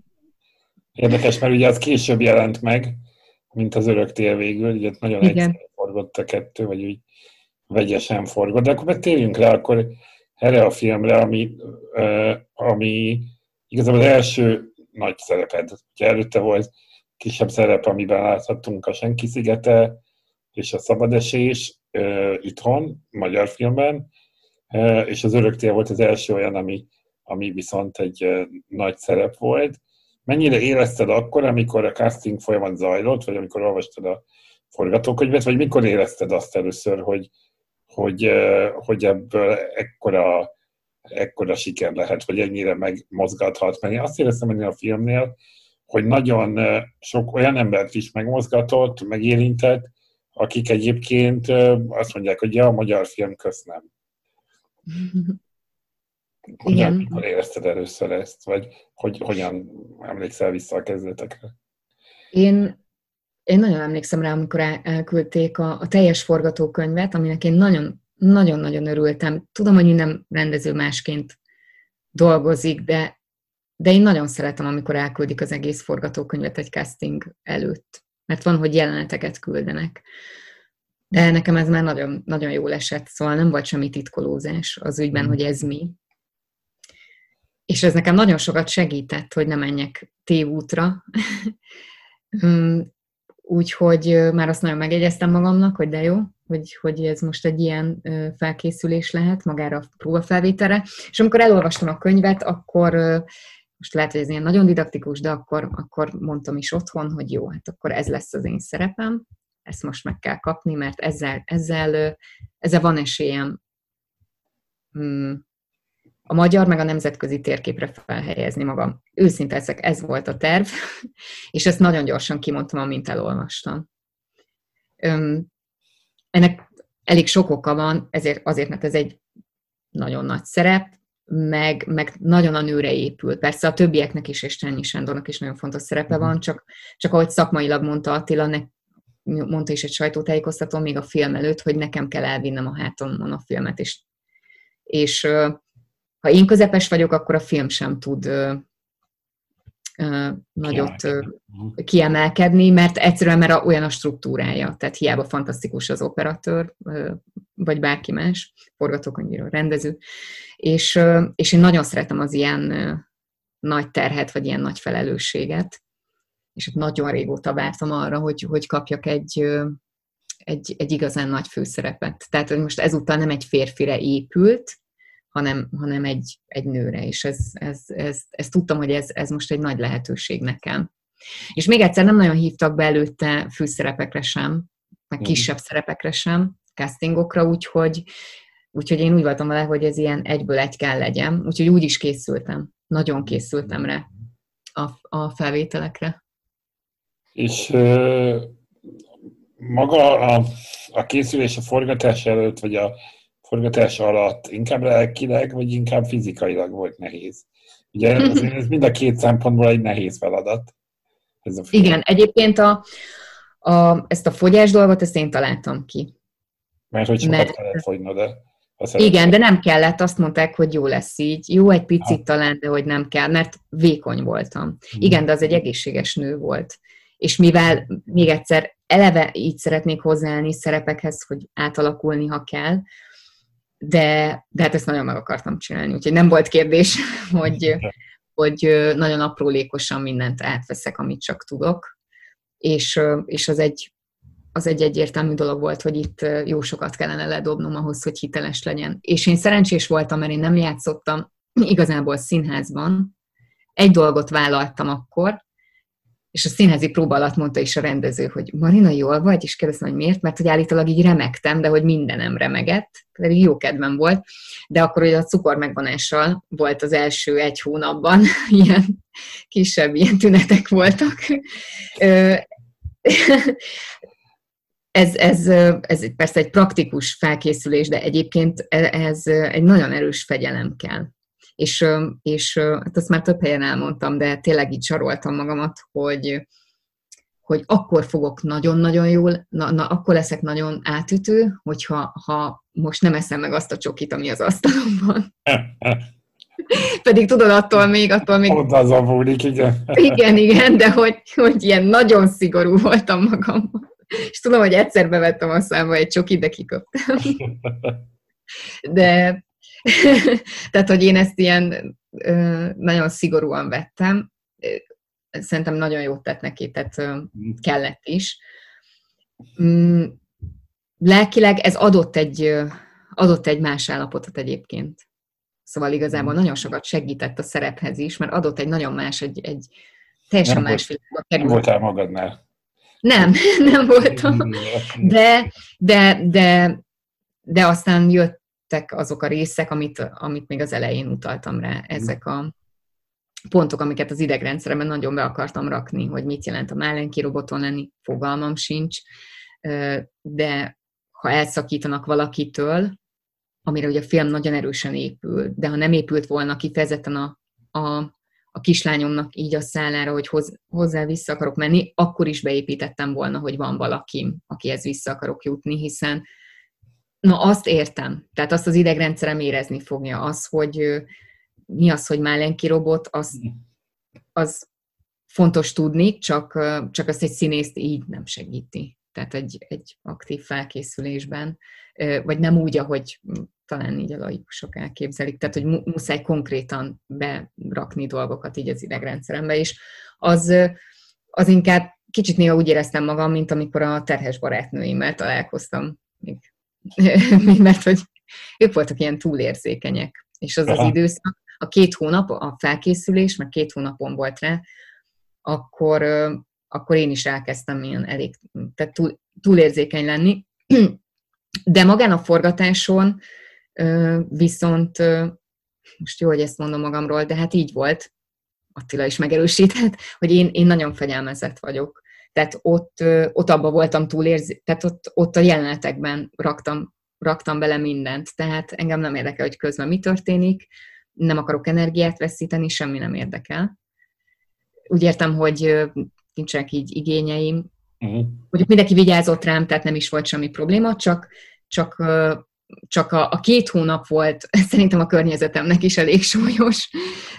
(laughs) Érdekes, mert ugye az később jelent meg, mint az örök tél végül, ugye nagyon egyszerűen forgott a kettő, vagy úgy vegyesen forgott. De akkor térjünk rá akkor erre a filmre, ami, ami igazából az első nagy szereped. Ugye előtte volt kisebb szerep, amiben láthattunk a Senki szigete és a Szabadesés uh, itthon, magyar filmben, uh, és az Öröktér volt az első olyan, ami, ami viszont egy uh, nagy szerep volt. Mennyire érezted akkor, amikor a casting folyamat zajlott, vagy amikor olvastad a forgatókönyvet, vagy mikor érezted azt először, hogy, hogy, hogy ebből ekkora ekkora siker lehet, vagy ennyire megmozgathat. Mert én azt éreztem ennél a filmnél, hogy nagyon sok olyan embert is megmozgatott, megérintett, akik egyébként azt mondják, hogy ja, a magyar film köszönöm. (laughs) Igen. Mikor érezted először ezt, vagy hogy, hogyan emlékszel vissza a kezdetekre? Én, én nagyon emlékszem rá, amikor elküldték a, a teljes forgatókönyvet, aminek én nagyon nagyon-nagyon örültem. Tudom, hogy minden rendező másként dolgozik, de, de én nagyon szeretem, amikor elküldik az egész forgatókönyvet egy casting előtt. Mert van, hogy jeleneteket küldenek. De nekem ez már nagyon, nagyon jól esett, szóval nem volt semmi titkolózás az ügyben, mm. hogy ez mi. És ez nekem nagyon sokat segített, hogy ne menjek tévútra. (laughs) Úgyhogy már azt nagyon megjegyeztem magamnak, hogy de jó, hogy, hogy ez most egy ilyen felkészülés lehet magára a próbafelvételre. És amikor elolvastam a könyvet, akkor most lehet, hogy ez ilyen nagyon didaktikus, de akkor, akkor mondtam is otthon, hogy jó, hát akkor ez lesz az én szerepem, ezt most meg kell kapni, mert ezzel, ezzel, ezzel van esélyem mm, a magyar meg a nemzetközi térképre felhelyezni magam. Őszinte ezek, ez volt a terv, (laughs) és ezt nagyon gyorsan kimondtam, amint elolvastam. Ennek elég sok oka van, ezért, azért, mert ez egy nagyon nagy szerep, meg, meg nagyon a nőre épül. Persze a többieknek is, és Csányi Sándornak is nagyon fontos szerepe mhm. van, csak, csak ahogy szakmailag mondta Attila, ne, mondta is egy sajtótájékoztató még a film előtt, hogy nekem kell elvinnem a hátomon a filmet, és, és ha én közepes vagyok, akkor a film sem tud nagyot kiemelkedni, mert egyszerűen mert olyan a struktúrája, tehát hiába fantasztikus az operatőr, vagy bárki más, forgatókönyvíró, rendező, és, és én nagyon szeretem az ilyen nagy terhet, vagy ilyen nagy felelősséget, és nagyon régóta vártam arra, hogy, hogy kapjak egy, egy, egy igazán nagy főszerepet. Tehát, hogy most ezúttal nem egy férfire épült, hanem, hanem egy, egy nőre, és ez, ez, ez, ez tudtam, hogy ez, ez most egy nagy lehetőség nekem. És még egyszer nem nagyon hívtak be előtte főszerepekre sem, meg mhm. kisebb szerepekre sem, castingokra, úgyhogy, úgyhogy én úgy voltam vele, hogy ez ilyen egyből egy kell legyen, úgyhogy úgy is készültem. Nagyon készültem rá a, a felvételekre. És uh, maga a, a készülés a forgatás előtt, vagy a forgatás alatt inkább lelkileg, vagy inkább fizikailag volt nehéz? Ugye (laughs) ez mind a két szempontból egy nehéz feladat. Ez a Igen, egyébként a, a, ezt a fogyás dolgot, ezt én találtam ki. Mert hogy sokat Mert, kellett fogynod, de... Igen, de nem kellett, azt mondták, hogy jó lesz így. Jó egy picit ha. talán, de hogy nem kell, mert vékony voltam. Hmm. Igen, de az egy egészséges nő volt. És mivel még egyszer eleve így szeretnék hozzáállni szerepekhez, hogy átalakulni, ha kell, de, de hát ezt nagyon meg akartam csinálni, úgyhogy nem volt kérdés, (laughs) hogy, hogy nagyon aprólékosan mindent átveszek, amit csak tudok, és, és az egy az egy egyértelmű dolog volt, hogy itt jó sokat kellene ledobnom ahhoz, hogy hiteles legyen. És én szerencsés voltam, mert én nem játszottam igazából színházban. Egy dolgot vállaltam akkor, és a színházi próba alatt mondta is a rendező, hogy Marina, jól vagy? És kérdeztem, hogy miért? Mert hogy állítólag így remektem, de hogy mindenem remegett, pedig jó kedvem volt. De akkor hogy a cukor megvonással volt az első egy hónapban, (laughs) ilyen kisebb ilyen tünetek voltak. (laughs) Ez, ez, ez persze egy praktikus felkészülés, de egyébként e, ez egy nagyon erős fegyelem kell. És, és hát azt már több helyen elmondtam, de tényleg így saroltam magamat, hogy, hogy akkor fogok nagyon-nagyon jól, na, na, akkor leszek nagyon átütő, hogyha ha most nem eszem meg azt a csokit, ami az asztalon (laughs) Pedig tudod, attól még, attól még... Ott az a igen. Igen, igen, de hogy, hogy ilyen nagyon szigorú voltam magammal. És tudom, hogy egyszer bevettem a számba egy csokit, de kiköptem. (laughs) De, (laughs) tehát, hogy én ezt ilyen nagyon szigorúan vettem, szerintem nagyon jót tett neki, tehát kellett is. Mm, lelkileg ez adott egy, adott egy más állapotot egyébként. Szóval igazából nagyon sokat segített a szerephez is, mert adott egy nagyon más, egy, egy teljesen nem más világba került. Nem voltál magadnál. Nem, (laughs) nem voltam. (laughs) De, de, de, de aztán jöttek azok a részek, amit, amit még az elején utaltam rá, ezek a pontok, amiket az idegrendszeremben nagyon be akartam rakni, hogy mit jelent a mellenki roboton lenni, fogalmam sincs, de ha elszakítanak valakitől, amire ugye a film nagyon erősen épül, de ha nem épült volna kifejezetten a, a a kislányomnak így a szállára, hogy hoz, hozzá vissza akarok menni, akkor is beépítettem volna, hogy van valakim, akihez vissza akarok jutni, hiszen na azt értem, tehát azt az idegrendszerem érezni fogja, az, hogy mi az, hogy Málenki robot, az, az fontos tudni, csak, csak azt egy színészt így nem segíti. Tehát egy, egy aktív felkészülésben, vagy nem úgy, ahogy talán így a laikusok elképzelik, tehát hogy muszáj konkrétan berakni dolgokat így az idegrendszerembe, és az, az inkább kicsit néha úgy éreztem magam, mint amikor a terhes barátnőimmel találkoztam, még, (laughs) mert hogy ők voltak ilyen túlérzékenyek, és az Aha. az időszak, a két hónap, a felkészülés, mert két hónapon volt rá, akkor, akkor én is elkezdtem ilyen elég, tehát túl, túlérzékeny lenni, (clears throat) de magán a forgatáson Viszont most jó, hogy ezt mondom magamról, de hát így volt, Attila is megerősített, hogy én, én nagyon fegyelmezett vagyok. Tehát ott, ott abba voltam túlérzi, tehát ott, ott a jelenetekben raktam, raktam bele mindent. Tehát engem nem érdekel, hogy közben mi történik, nem akarok energiát veszíteni, semmi nem érdekel. Úgy értem, hogy nincsenek így igényeim. Uh-huh. Mondjuk mindenki vigyázott rám, tehát nem is volt semmi probléma, csak, csak csak a, a két hónap volt (laughs) szerintem a környezetemnek is elég súlyos,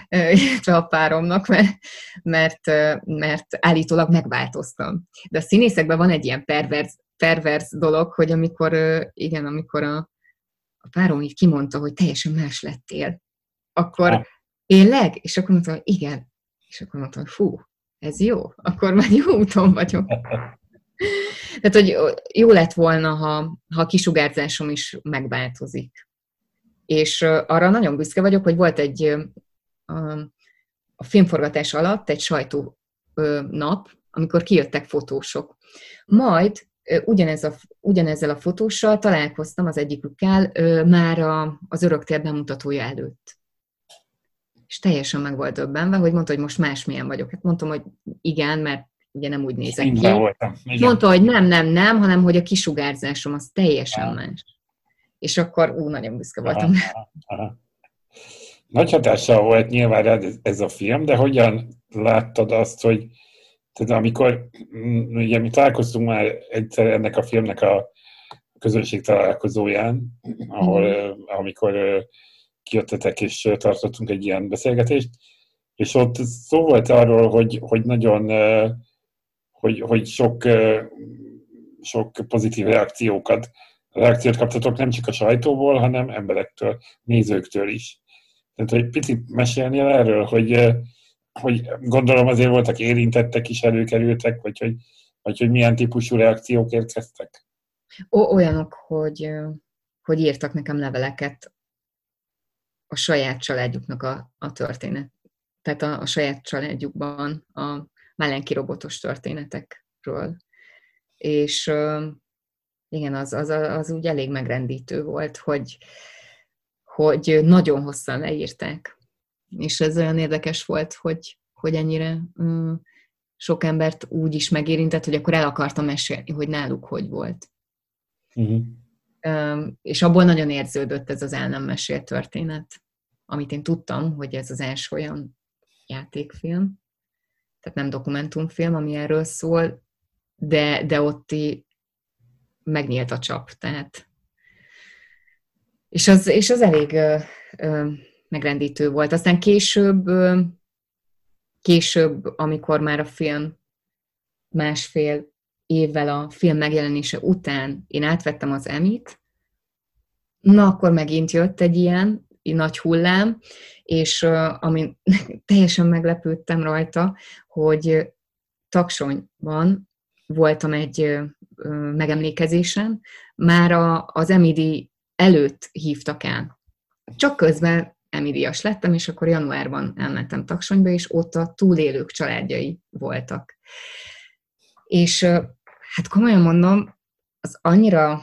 illetve a páromnak, mert, mert, mert állítólag megváltoztam. De a színészekben van egy ilyen perverz, perverz dolog, hogy amikor, igen, amikor a, a párom így kimondta, hogy teljesen más lettél, akkor tényleg? És akkor mondtam, hogy igen. És akkor mondtam, hogy fú, ez jó, akkor már jó úton vagyok. (laughs) Tehát, hogy jó lett volna, ha, ha a kisugárzásom is megváltozik. És arra nagyon büszke vagyok, hogy volt egy a filmforgatás alatt egy sajtó nap, amikor kijöttek fotósok. Majd ugyanez a, ugyanezzel a fotóssal találkoztam az egyikükkel már a, az öröktér bemutatója előtt. És teljesen meg volt döbbenve, hogy mondta, hogy most másmilyen vagyok. Hát mondtam, hogy igen, mert ugye nem úgy nézek ki. Voltam. Igen. Mondta, hogy nem, nem, nem, hanem hogy a kisugárzásom az teljesen aha. más. És akkor ú, nagyon büszke voltam. Aha, aha. Nagy hatással volt nyilván ez, ez a film, de hogyan láttad azt, hogy tehát amikor mm, ugye mi találkoztunk már egyszer ennek a filmnek a közönség találkozóján, ahol, mm. amikor kijöttetek és tartottunk egy ilyen beszélgetést, és ott szó volt arról, hogy, hogy nagyon, hogy, hogy sok, sok pozitív reakciókat, reakciót kaptatok nem csak a sajtóból, hanem emberektől, nézőktől is. Tehát, hogy picit mesélnél erről, hogy, hogy gondolom azért voltak érintettek is előkerültek, vagy hogy, vagy hogy milyen típusú reakciók érkeztek? O- olyanok, hogy, hogy írtak nekem leveleket a saját családjuknak a, a történet. Tehát a, a saját családjukban a Málenki robotos történetekről. És igen, az, az, az úgy elég megrendítő volt, hogy, hogy nagyon hosszan leírták és ez olyan érdekes volt, hogy, hogy ennyire um, sok embert úgy is megérintett, hogy akkor el akartam mesélni, hogy náluk hogy volt. Uh-huh. Um, és abból nagyon érződött ez az el nem mesélt történet, amit én tudtam, hogy ez az első olyan játékfilm, tehát nem dokumentumfilm, ami erről szól, de, de ott megnyílt a csap, tehát és az, és az elég uh, uh, megrendítő volt. Aztán később, később, amikor már a film másfél évvel a film megjelenése után én átvettem az emit, na akkor megint jött egy ilyen nagy hullám, és uh, ami (laughs) teljesen meglepődtem rajta, hogy Taksonyban voltam egy megemlékezésen, már a, az emidi előtt hívtak el. Csak közben Emilias lettem, és akkor januárban elmentem Taksonyba, és ott a túlélők családjai voltak. És hát komolyan mondom, az annyira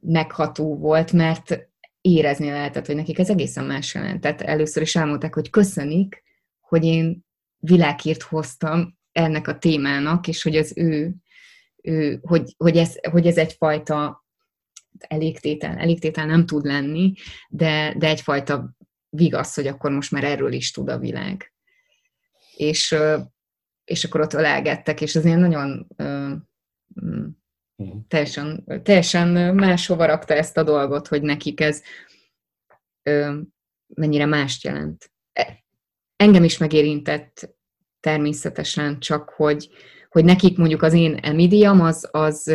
megható volt, mert érezni lehetett, hogy nekik ez egészen más jelent. Tehát először is elmondták, hogy köszönik, hogy én világírt hoztam ennek a témának, és hogy az ő, ő hogy, hogy, ez, hogy ez egyfajta elégtétel, elégtétel nem tud lenni, de, de egyfajta vigasz, hogy akkor most már erről is tud a világ. És, és akkor ott ölelgettek, és az ilyen nagyon mm. Teljesen, teljesen máshova rakta ezt a dolgot, hogy nekik ez mennyire mást jelent. E, engem is megérintett természetesen, csak hogy, hogy nekik mondjuk az én emidiam, az, az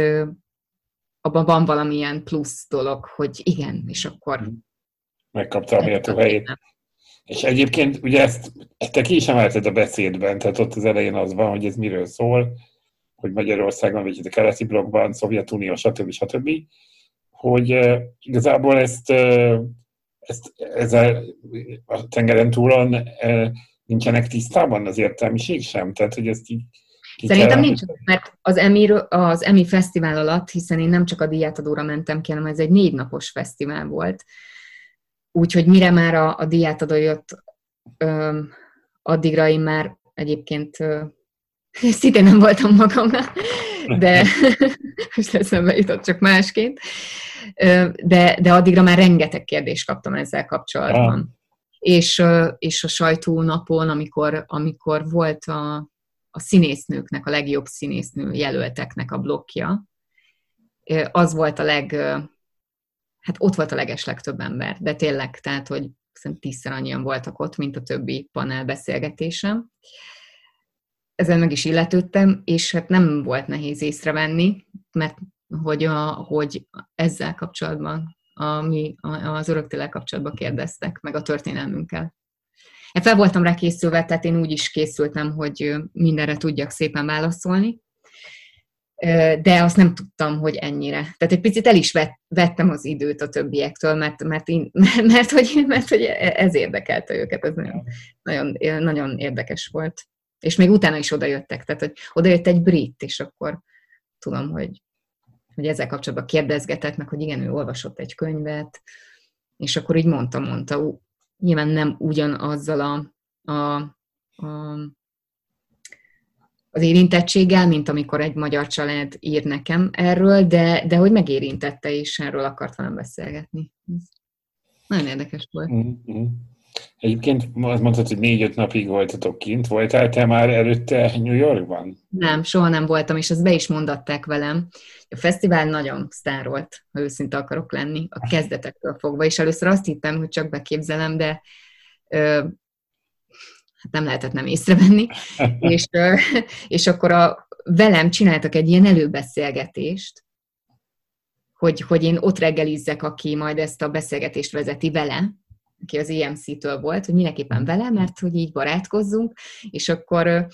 abban van valamilyen plusz dolog, hogy igen, és akkor mhm. Megkapta a méltó helyét. És egyébként ugye ezt, ezt te ki is emelted a beszédben, tehát ott az elején az van, hogy ez miről szól, hogy Magyarországon, vagy a keleti blokkban, Szovjetunió, stb. stb. Hogy uh, igazából ezt, uh, ezt ezzel a tengeren túlon uh, nincsenek tisztában az értelmiség sem, tehát hogy ezt így Szerintem nincs, mert az Emmy, az Emmy fesztivál alatt, hiszen én nem csak a díjátadóra mentem ki, hanem ez egy négy napos fesztivál volt, Úgyhogy mire már a, a diátadó jött, ö, addigra én már egyébként szintén nem voltam magamnál, de (laughs) most eszembe jutott csak másként, de, de addigra már rengeteg kérdést kaptam ezzel kapcsolatban. Ja. És, ö, és a sajtónapon, amikor, amikor volt a, a színésznőknek, a legjobb színésznő jelölteknek a blokja, az volt a leg, hát ott volt a legesleg több ember, de tényleg, tehát, hogy szerintem tízszer annyian voltak ott, mint a többi panel beszélgetésem. Ezen meg is illetődtem, és hát nem volt nehéz észrevenni, mert hogy, a, hogy ezzel kapcsolatban, ami az öröktéllel kapcsolatban kérdeztek, meg a történelmünkkel. Hát fel voltam rá készülve, tehát én úgy is készültem, hogy mindenre tudjak szépen válaszolni. de azt nem tudtam, hogy ennyire. Tehát egy picit el is vettem az időt a többiektől, mert, mert, én, mert, hogy, mert hogy ez érdekelte őket, ez nagyon, nagyon, nagyon érdekes volt. És még utána is odajöttek, tehát hogy odajött egy brit, és akkor tudom, hogy, hogy ezzel kapcsolatban kérdezgetett meg, hogy igen, ő olvasott egy könyvet, és akkor így mondta, mondta, nyilván nem ugyanazzal a, a, a az érintettséggel, mint amikor egy magyar család ír nekem erről, de, de hogy megérintette, és erről akart velem beszélgetni. Ez nagyon érdekes volt. Mm-hmm. Egyébként azt mondtad, hogy négy-öt napig voltatok kint. Voltál te már előtte New Yorkban? Nem, soha nem voltam, és ezt be is mondatták velem. A fesztivál nagyon sztárolt, ha őszinte akarok lenni, a kezdetektől fogva, és először azt hittem, hogy csak beképzelem, de ö, hát nem lehetett nem észrevenni, (laughs) és, és akkor a, velem csináltak egy ilyen előbeszélgetést, hogy, hogy én ott reggelizzek, aki majd ezt a beszélgetést vezeti vele, aki az EMC-től volt, hogy mindenképpen vele, mert hogy így barátkozzunk, és akkor,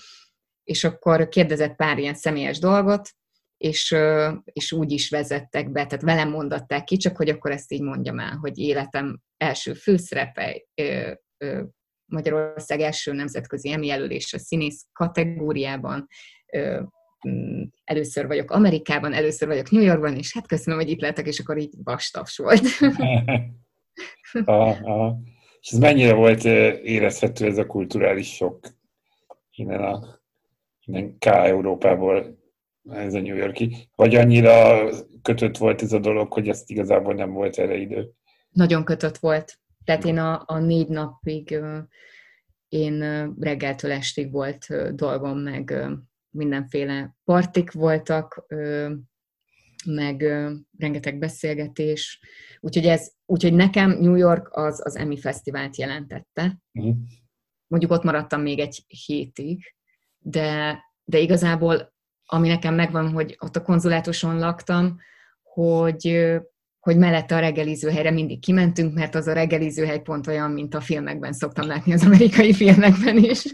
és akkor kérdezett pár ilyen személyes dolgot, és, és úgy is vezettek be, tehát velem mondatták ki, csak hogy akkor ezt így mondjam el, hogy életem első főszerepe Magyarország első nemzetközi Emmy jelölése színész kategóriában. Először vagyok Amerikában, először vagyok New Yorkban, és hát köszönöm, hogy itt lettek, és akkor így vastaps volt. (laughs) aha. És ez mennyire volt érezhető ez a kulturális sok innen a innen K-Európából ez a New Yorki? Vagy annyira kötött volt ez a dolog, hogy ezt igazából nem volt erre idő? Nagyon kötött volt. Tehát én a, a négy napig én reggeltől estig volt dolgom, meg mindenféle partik voltak, meg rengeteg beszélgetés. Úgyhogy, ez, úgyhogy nekem New York az az Emmy Fesztivált jelentette. Mm. Mondjuk ott maradtam még egy hétig, de, de igazából ami nekem megvan, hogy ott a konzulátuson laktam, hogy hogy mellette a reggelizőhelyre mindig kimentünk, mert az a reggelizőhely pont olyan, mint a filmekben szoktam látni az amerikai filmekben is.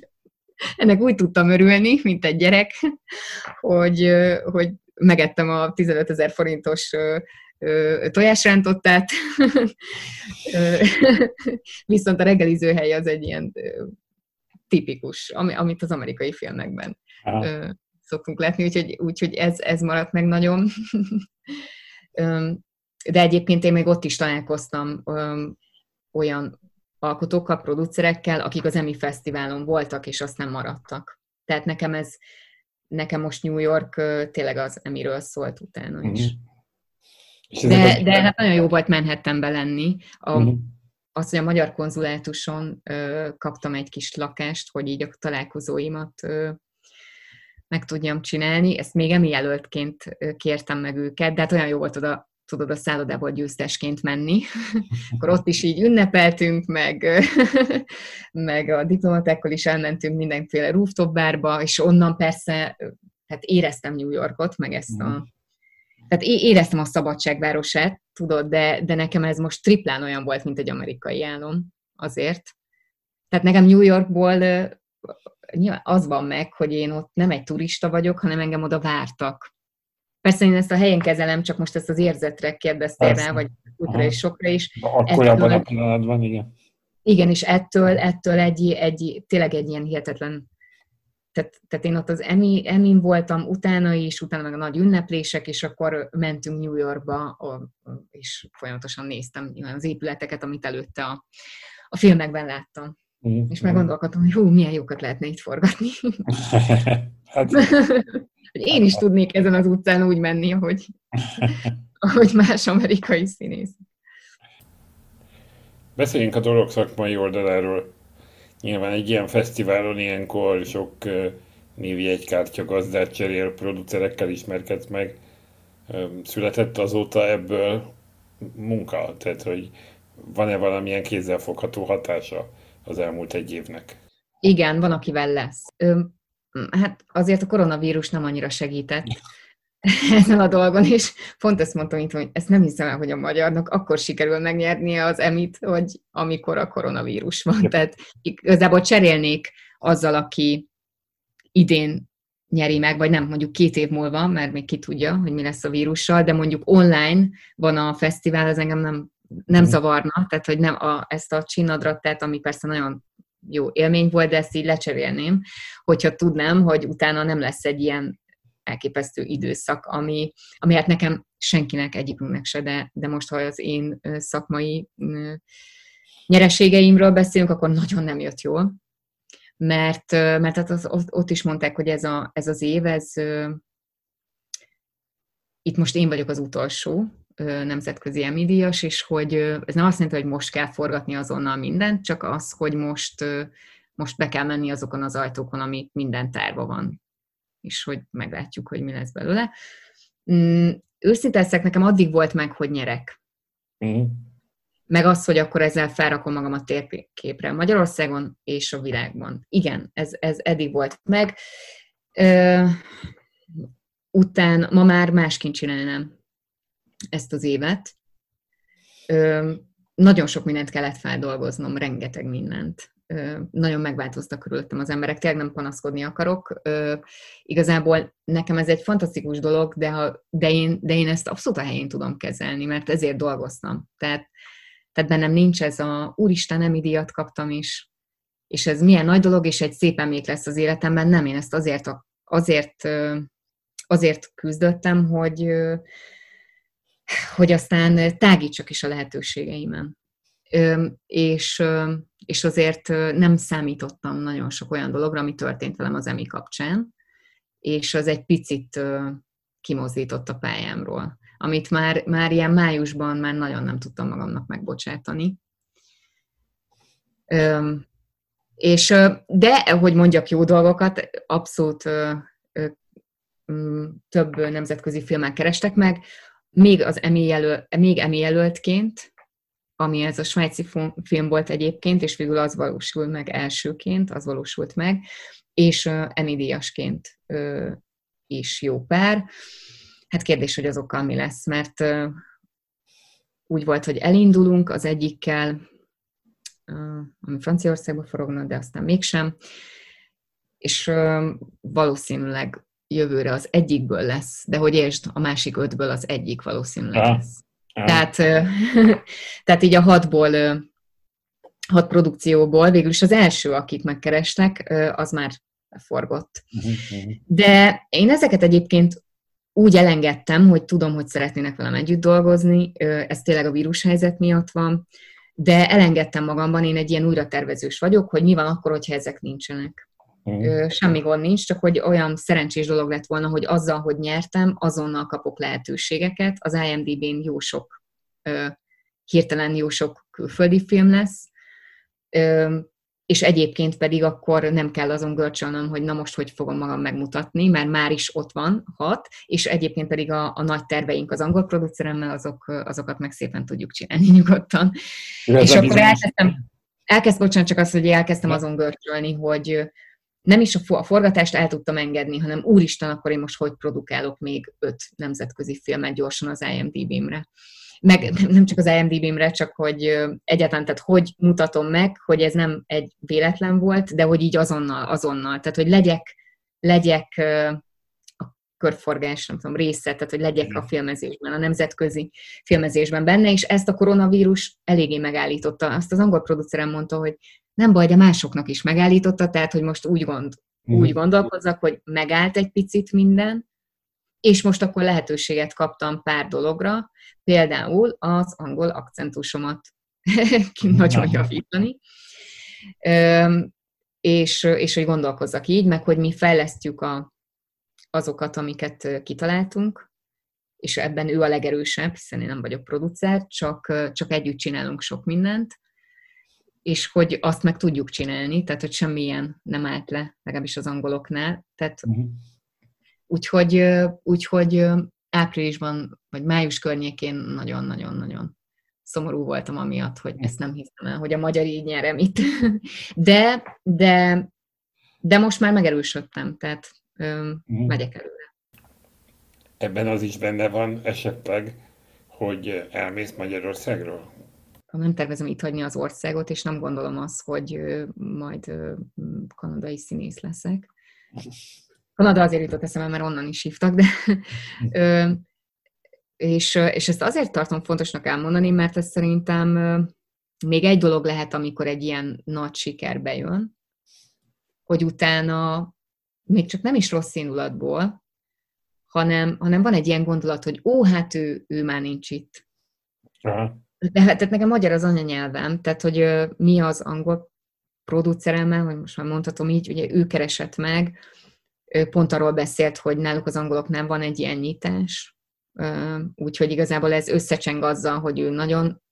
Ennek úgy tudtam örülni, mint egy gyerek, hogy, hogy megettem a 15 ezer forintos tojásrántottát, (laughs) viszont a reggelizőhely az egy ilyen tipikus, amit az amerikai filmekben Aha. szoktunk látni, úgyhogy, úgyhogy ez, ez maradt meg nagyon de egyébként én még ott is találkoztam olyan alkotókkal, producerekkel, akik az Emmy Fesztiválon voltak, és azt nem maradtak. Tehát nekem ez, nekem most New York tényleg az Emiről szólt utána is. Mm-hmm. De, de hát nagyon jó volt Manhattanbe lenni. A, mm-hmm. Az, hogy a magyar konzulátuson ö, kaptam egy kis lakást, hogy így a találkozóimat ö, meg tudjam csinálni. Ezt még emijelöltként kértem meg őket, de hát olyan jó volt oda tudod a szállodából győztesként menni. (laughs) Akkor ott is így ünnepeltünk, meg, (laughs) meg a diplomatákkal is elmentünk mindenféle rooftop bárba, és onnan persze, hát éreztem New Yorkot, meg ezt a... Mhm. Tehát éreztem a szabadságvárosát, tudod, de, de nekem ez most triplán olyan volt, mint egy amerikai álom, azért. Tehát nekem New Yorkból nyilván az van meg, hogy én ott nem egy turista vagyok, hanem engem oda vártak. Persze én ezt a helyen kezelem, csak most ezt az érzetre kérdeztél rá, vagy útra és sokra is. Akkor abban a pillanatban, igen. Igen, és ettől, ettől egy, egy, tényleg egy ilyen hihetetlen tehát, tehát én ott az Emi, Emin voltam, utána is, utána meg a nagy ünneplések, és akkor mentünk New Yorkba, és folyamatosan néztem az épületeket, amit előtte a, a filmekben láttam. Mm. És meggondolkodtam, hogy hú, milyen jókat lehetne itt forgatni. (laughs) hát, hogy én is tudnék ezen az utcán úgy menni, ahogy, (laughs) ahogy más amerikai színész. Beszéljünk a dolog szakmai oldaláról. Nyilván egy ilyen fesztiválon ilyenkor sok névi egykártya gazdát cserél, producerekkel ismerkedsz meg. Született azóta ebből munka? Tehát, hogy van-e valamilyen kézzelfogható hatása az elmúlt egy évnek? Igen, van, akivel lesz. Hát azért a koronavírus nem annyira segített (laughs) ezen a dolgon, és pont ezt mondtam itt, hogy ezt nem hiszem el, hogy a magyarnak akkor sikerül megnyernie az emit, hogy amikor a koronavírus van. Tehát igazából cserélnék azzal, aki idén nyeri meg, vagy nem, mondjuk két év múlva, mert még ki tudja, hogy mi lesz a vírussal, de mondjuk online van a fesztivál, az engem nem, nem mhm. zavarna, tehát hogy nem a, ezt a csinadrattet, ami persze nagyon jó élmény volt, de ezt így lecserélném, hogyha tudnám, hogy utána nem lesz egy ilyen elképesztő időszak, ami, ami hát nekem senkinek, egyikünknek se, de, de most, ha az én szakmai nyereségeimről beszélünk, akkor nagyon nem jött jól. Mert, mert hát az, ott is mondták, hogy ez, a, ez az év, ez itt most én vagyok az utolsó nemzetközi emídias, és hogy ez nem azt jelenti, hogy most kell forgatni azonnal mindent, csak az, hogy most, most be kell menni azokon az ajtókon, ami minden tárva van, és hogy meglátjuk, hogy mi lesz belőle. Mm, őszinte leszek, nekem addig volt meg, hogy nyerek. Mm. Meg az, hogy akkor ezzel felrakom magam a térképre Magyarországon és a világban. Igen, ez, ez eddig volt meg. Ö, után ma már másként csinálnám ezt az évet. Ö, nagyon sok mindent kellett feldolgoznom, rengeteg mindent. Ö, nagyon megváltoztak körülöttem az emberek, tényleg nem panaszkodni akarok. Ö, igazából nekem ez egy fantasztikus dolog, de, ha, de, én, de én ezt abszolút a helyén tudom kezelni, mert ezért dolgoztam. Tehát, tehát bennem nincs ez a úristen, nem díjat kaptam is, és ez milyen nagy dolog, és egy szép emlék lesz az életemben. Nem, én ezt azért, azért, azért küzdöttem, hogy, hogy aztán tágítsak is a lehetőségeimen. És, és azért nem számítottam nagyon sok olyan dologra, ami történt velem az EMI kapcsán, és az egy picit kimozdított a pályámról, amit már, már ilyen májusban már nagyon nem tudtam magamnak megbocsátani. És, de, hogy mondjak jó dolgokat, abszolút több nemzetközi filmek kerestek meg, még, az Emmy jelöl, még Emmy jelöltként, ami ez a svájci film volt egyébként, és végül az valósul meg elsőként, az valósult meg, és Emmy díjasként is jó pár. Hát kérdés, hogy azokkal mi lesz, mert úgy volt, hogy elindulunk az egyikkel, ami Franciaországba forogna, de aztán mégsem, és valószínűleg jövőre az egyikből lesz, de hogy értsd, a másik ötből az egyik valószínűleg ah, lesz. Ah. Tehát, (laughs) tehát így a hatból, hat produkcióból végül is az első, akit megkerestek, az már forgott. Mhm. De én ezeket egyébként úgy elengedtem, hogy tudom, hogy szeretnének velem együtt dolgozni, ez tényleg a vírushelyzet miatt van, de elengedtem magamban, én egy ilyen újratervezős vagyok, hogy mi van akkor, hogyha ezek nincsenek. Mm. Semmi gond nincs, csak hogy olyan szerencsés dolog lett volna, hogy azzal, hogy nyertem, azonnal kapok lehetőségeket. Az IMDb-n jó sok, hirtelen jó sok külföldi film lesz, és egyébként pedig akkor nem kell azon görcsölnöm, hogy na most hogy fogom magam megmutatni, mert már is ott van hat, és egyébként pedig a, a nagy terveink az angol produceremmel, azok, azokat meg szépen tudjuk csinálni (laughs) nyugodtan. Ez és akkor elkezdtem, elkezd, bocsánat, csak azt, hogy elkezdtem azon görcsölni, hogy, nem is a forgatást el tudtam engedni, hanem úristen, akkor én most hogy produkálok még öt nemzetközi filmet gyorsan az IMDb-mre. Meg nem csak az IMDb-mre, csak hogy egyáltalán, tehát hogy mutatom meg, hogy ez nem egy véletlen volt, de hogy így azonnal, azonnal. Tehát, hogy legyek, legyek a körforgás, nem tudom, része, tehát, hogy legyek a filmezésben, a nemzetközi filmezésben benne, és ezt a koronavírus eléggé megállította. Azt az angol producerem mondta, hogy nem baj, de másoknak is megállította, tehát hogy most úgy, gond, mm. úgy gondolkozzak, hogy megállt egy picit minden, és most akkor lehetőséget kaptam pár dologra, például az angol akcentusomat (laughs) nagyon javítani, és, és hogy gondolkozzak így, meg hogy mi fejlesztjük a, azokat, amiket kitaláltunk, és ebben ő a legerősebb, hiszen én nem vagyok producer, csak, csak együtt csinálunk sok mindent, és hogy azt meg tudjuk csinálni, tehát hogy semmilyen nem állt le, legalábbis az angoloknál. Tehát uh-huh. úgyhogy, úgyhogy áprilisban, vagy május környékén nagyon-nagyon-nagyon szomorú voltam amiatt, hogy ezt nem hiszem el, hogy a magyar így nyerem itt. (laughs) De, de, de most már megerősödtem, tehát uh-huh. megyek előre. Ebben az is benne van esetleg, hogy elmész Magyarországról? Nem tervezem itt hagyni az országot, és nem gondolom azt, hogy majd kanadai színész leszek. Kanada azért jutott eszembe, mert onnan is hívtak, de és, és ezt azért tartom fontosnak elmondani, mert ez szerintem még egy dolog lehet, amikor egy ilyen nagy siker bejön, hogy utána még csak nem is rossz indulatból, hanem, hanem van egy ilyen gondolat, hogy ó, hát ő, ő már nincs itt. Aha. De hát tehát nekem magyar az anyanyelvem, tehát hogy mi az angol produceremmel, hogy most már mondhatom így, ugye ő keresett meg, ő pont arról beszélt, hogy náluk az angoloknál van egy ilyen nyitás, úgyhogy igazából ez összecseng azzal, hogy ő nagyon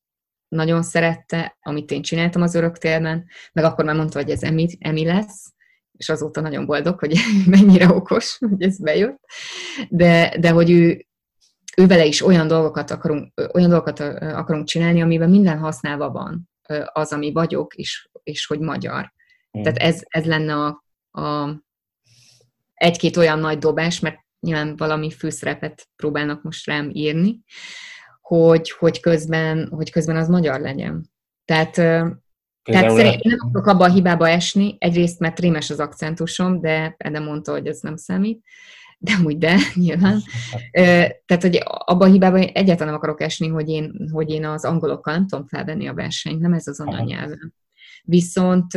nagyon szerette, amit én csináltam az öröktérben, meg akkor már mondta, hogy ez emi, emi lesz, és azóta nagyon boldog, hogy (laughs) mennyire okos, hogy ez bejött, de, de hogy ő, ő vele is olyan dolgokat akarunk, olyan dolgokat akarunk csinálni, amiben minden használva van az, ami vagyok, és, és hogy magyar. Mm. Tehát ez, ez lenne a, a egy-két olyan nagy dobás, mert nyilván valami főszerepet próbálnak most rám írni, hogy, hogy, közben, hogy közben az magyar legyen. Tehát, tehát szerint, én nem akarok abba a hibába esni, egyrészt, mert rémes az akcentusom, de Ede mondta, hogy ez nem számít, de úgy de, (laughs) nyilván. Tehát, hogy abba a hibába egyáltalán nem akarok esni, hogy én, hogy én az angolokkal nem tudom felvenni a versenyt, nem ez az anyanyelvem. Viszont,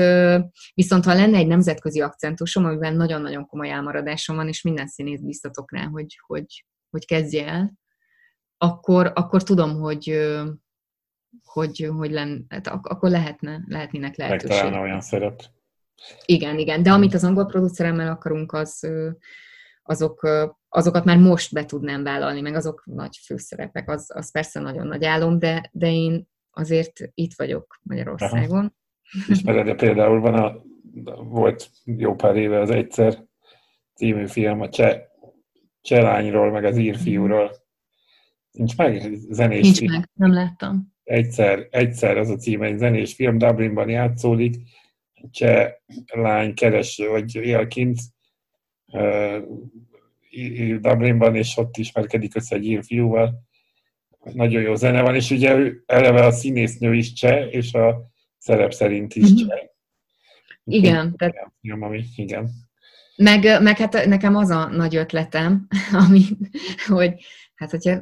viszont ha lenne egy nemzetközi akcentusom, amiben nagyon-nagyon komoly elmaradásom van, és minden színész biztatok rá, hogy, hogy, hogy kezdje el, akkor, akkor tudom, hogy, hogy, hogy len, hát akkor lehetne, lehetnének lehetőség. Megtalálna olyan szerep. Igen, igen, de amit az angol produceremmel akarunk, az, azok, azokat már most be tudnám vállalni, meg azok nagy főszerepek, az, az persze nagyon nagy álom, de, de én azért itt vagyok Magyarországon. Aha. Ismered, de például van a, volt jó pár éve az Egyszer című film a cseh, cselányról, meg az írfiúról, Nincs meg zenés Nincs film. meg, nem láttam. Egyszer, egyszer az a cím, egy zenés film, Dublinban játszódik, cseh lány keres, vagy él kint Dublinban, és ott ismerkedik össze egy ír fiúval. Nagyon jó zene van, és ugye ő eleve a színésznő is cseh, és a szerep szerint is mm-hmm. cseh. Igen. Tehát... Film, ami, igen. Meg, meg hát nekem az a nagy ötletem, (laughs) ami, hogy hát hogyha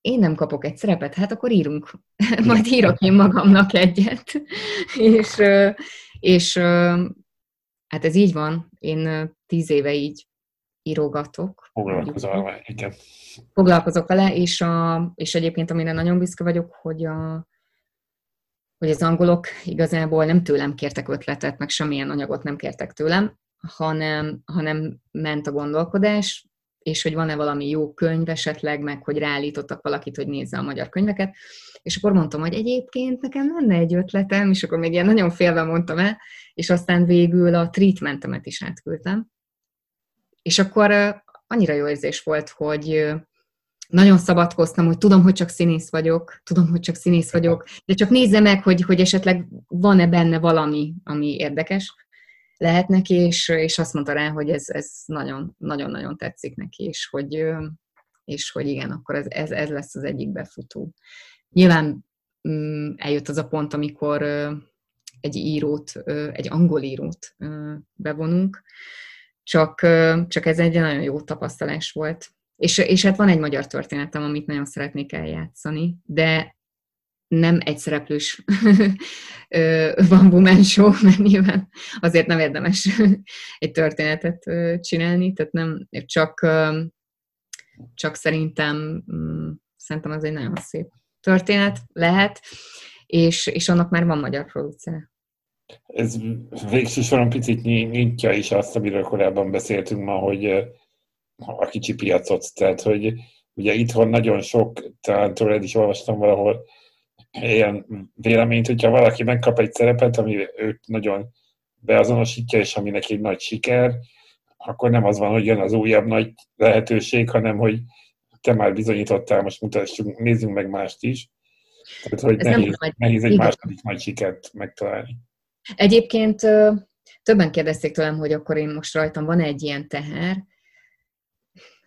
én nem kapok egy szerepet, hát akkor írunk, (laughs) majd írok én magamnak egyet. (laughs) és, és hát ez így van, én tíz éve így írogatok. Foglalkozol vele, igen. Foglalkozok vele, és, a, és egyébként amire nagyon büszke vagyok, hogy, a, hogy az angolok igazából nem tőlem kértek ötletet, meg semmilyen anyagot nem kértek tőlem, hanem, hanem ment a gondolkodás, és hogy van-e valami jó könyv esetleg, meg hogy ráállítottak valakit, hogy nézze a magyar könyveket. És akkor mondtam, hogy egyébként nekem lenne egy ötletem, és akkor még ilyen nagyon félve mondtam el, és aztán végül a treatmentemet is átküldtem. És akkor annyira jó érzés volt, hogy nagyon szabadkoztam, hogy tudom, hogy csak színész vagyok, tudom, hogy csak színész vagyok, de csak nézze meg, hogy, hogy esetleg van-e benne valami, ami érdekes lehet neki, és, és azt mondta rá, hogy ez, ez nagyon, nagyon-nagyon tetszik neki, és hogy, és hogy igen, akkor ez, ez, ez lesz az egyik befutó. Nyilván mm, eljött az a pont, amikor egy írót, egy angol írót bevonunk, csak, csak ez egy nagyon jó tapasztalás volt. És, és hát van egy magyar történetem, amit nagyon szeretnék eljátszani, de nem egy szereplős (laughs) van Woman Show, (laughs) mert nyilván azért nem érdemes (laughs) egy történetet csinálni, tehát nem csak, csak szerintem, mm, szerintem az egy nagyon szép történet lehet, és, és annak már van magyar producer. Ez végső soron picit nyitja is azt, amiről korábban beszéltünk ma, hogy a kicsi piacot, tehát hogy ugye itthon nagyon sok, talán tőled is olvastam valahol, ilyen véleményt, hogyha valaki megkap egy szerepet, ami őt nagyon beazonosítja, és ami neki nagy siker, akkor nem az van, hogy jön az újabb nagy lehetőség, hanem hogy te már bizonyítottál, most mutassunk, nézzünk meg mást is. Tehát, hogy nehéz, nem, nehéz egy igen. második nagy sikert megtalálni. Egyébként többen kérdezték tőlem, hogy akkor én most rajtam van egy ilyen teher.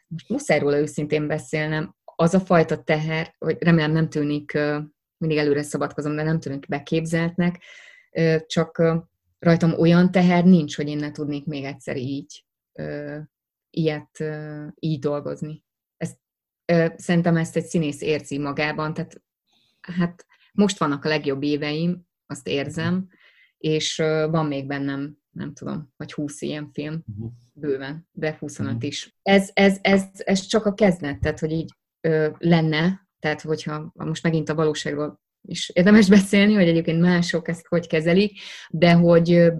Most muszáj róla őszintén beszélnem. Az a fajta teher, hogy remélem nem tűnik mindig előre szabadkozom, de nem tűnik beképzeltnek, csak rajtam olyan teher nincs, hogy én ne tudnék még egyszer így ilyet így dolgozni. Ezt, szerintem ezt egy színész érzi magában, tehát hát most vannak a legjobb éveim, azt érzem, és van még bennem, nem tudom, vagy 20 ilyen film, uh-huh. bőven, de 25 uh-huh. is. Ez, ez, ez, ez csak a kezdet, tehát hogy így ö, lenne, tehát hogyha most megint a valóságról is érdemes (laughs) beszélni, hogy egyébként mások ezt hogy kezelik, de hogy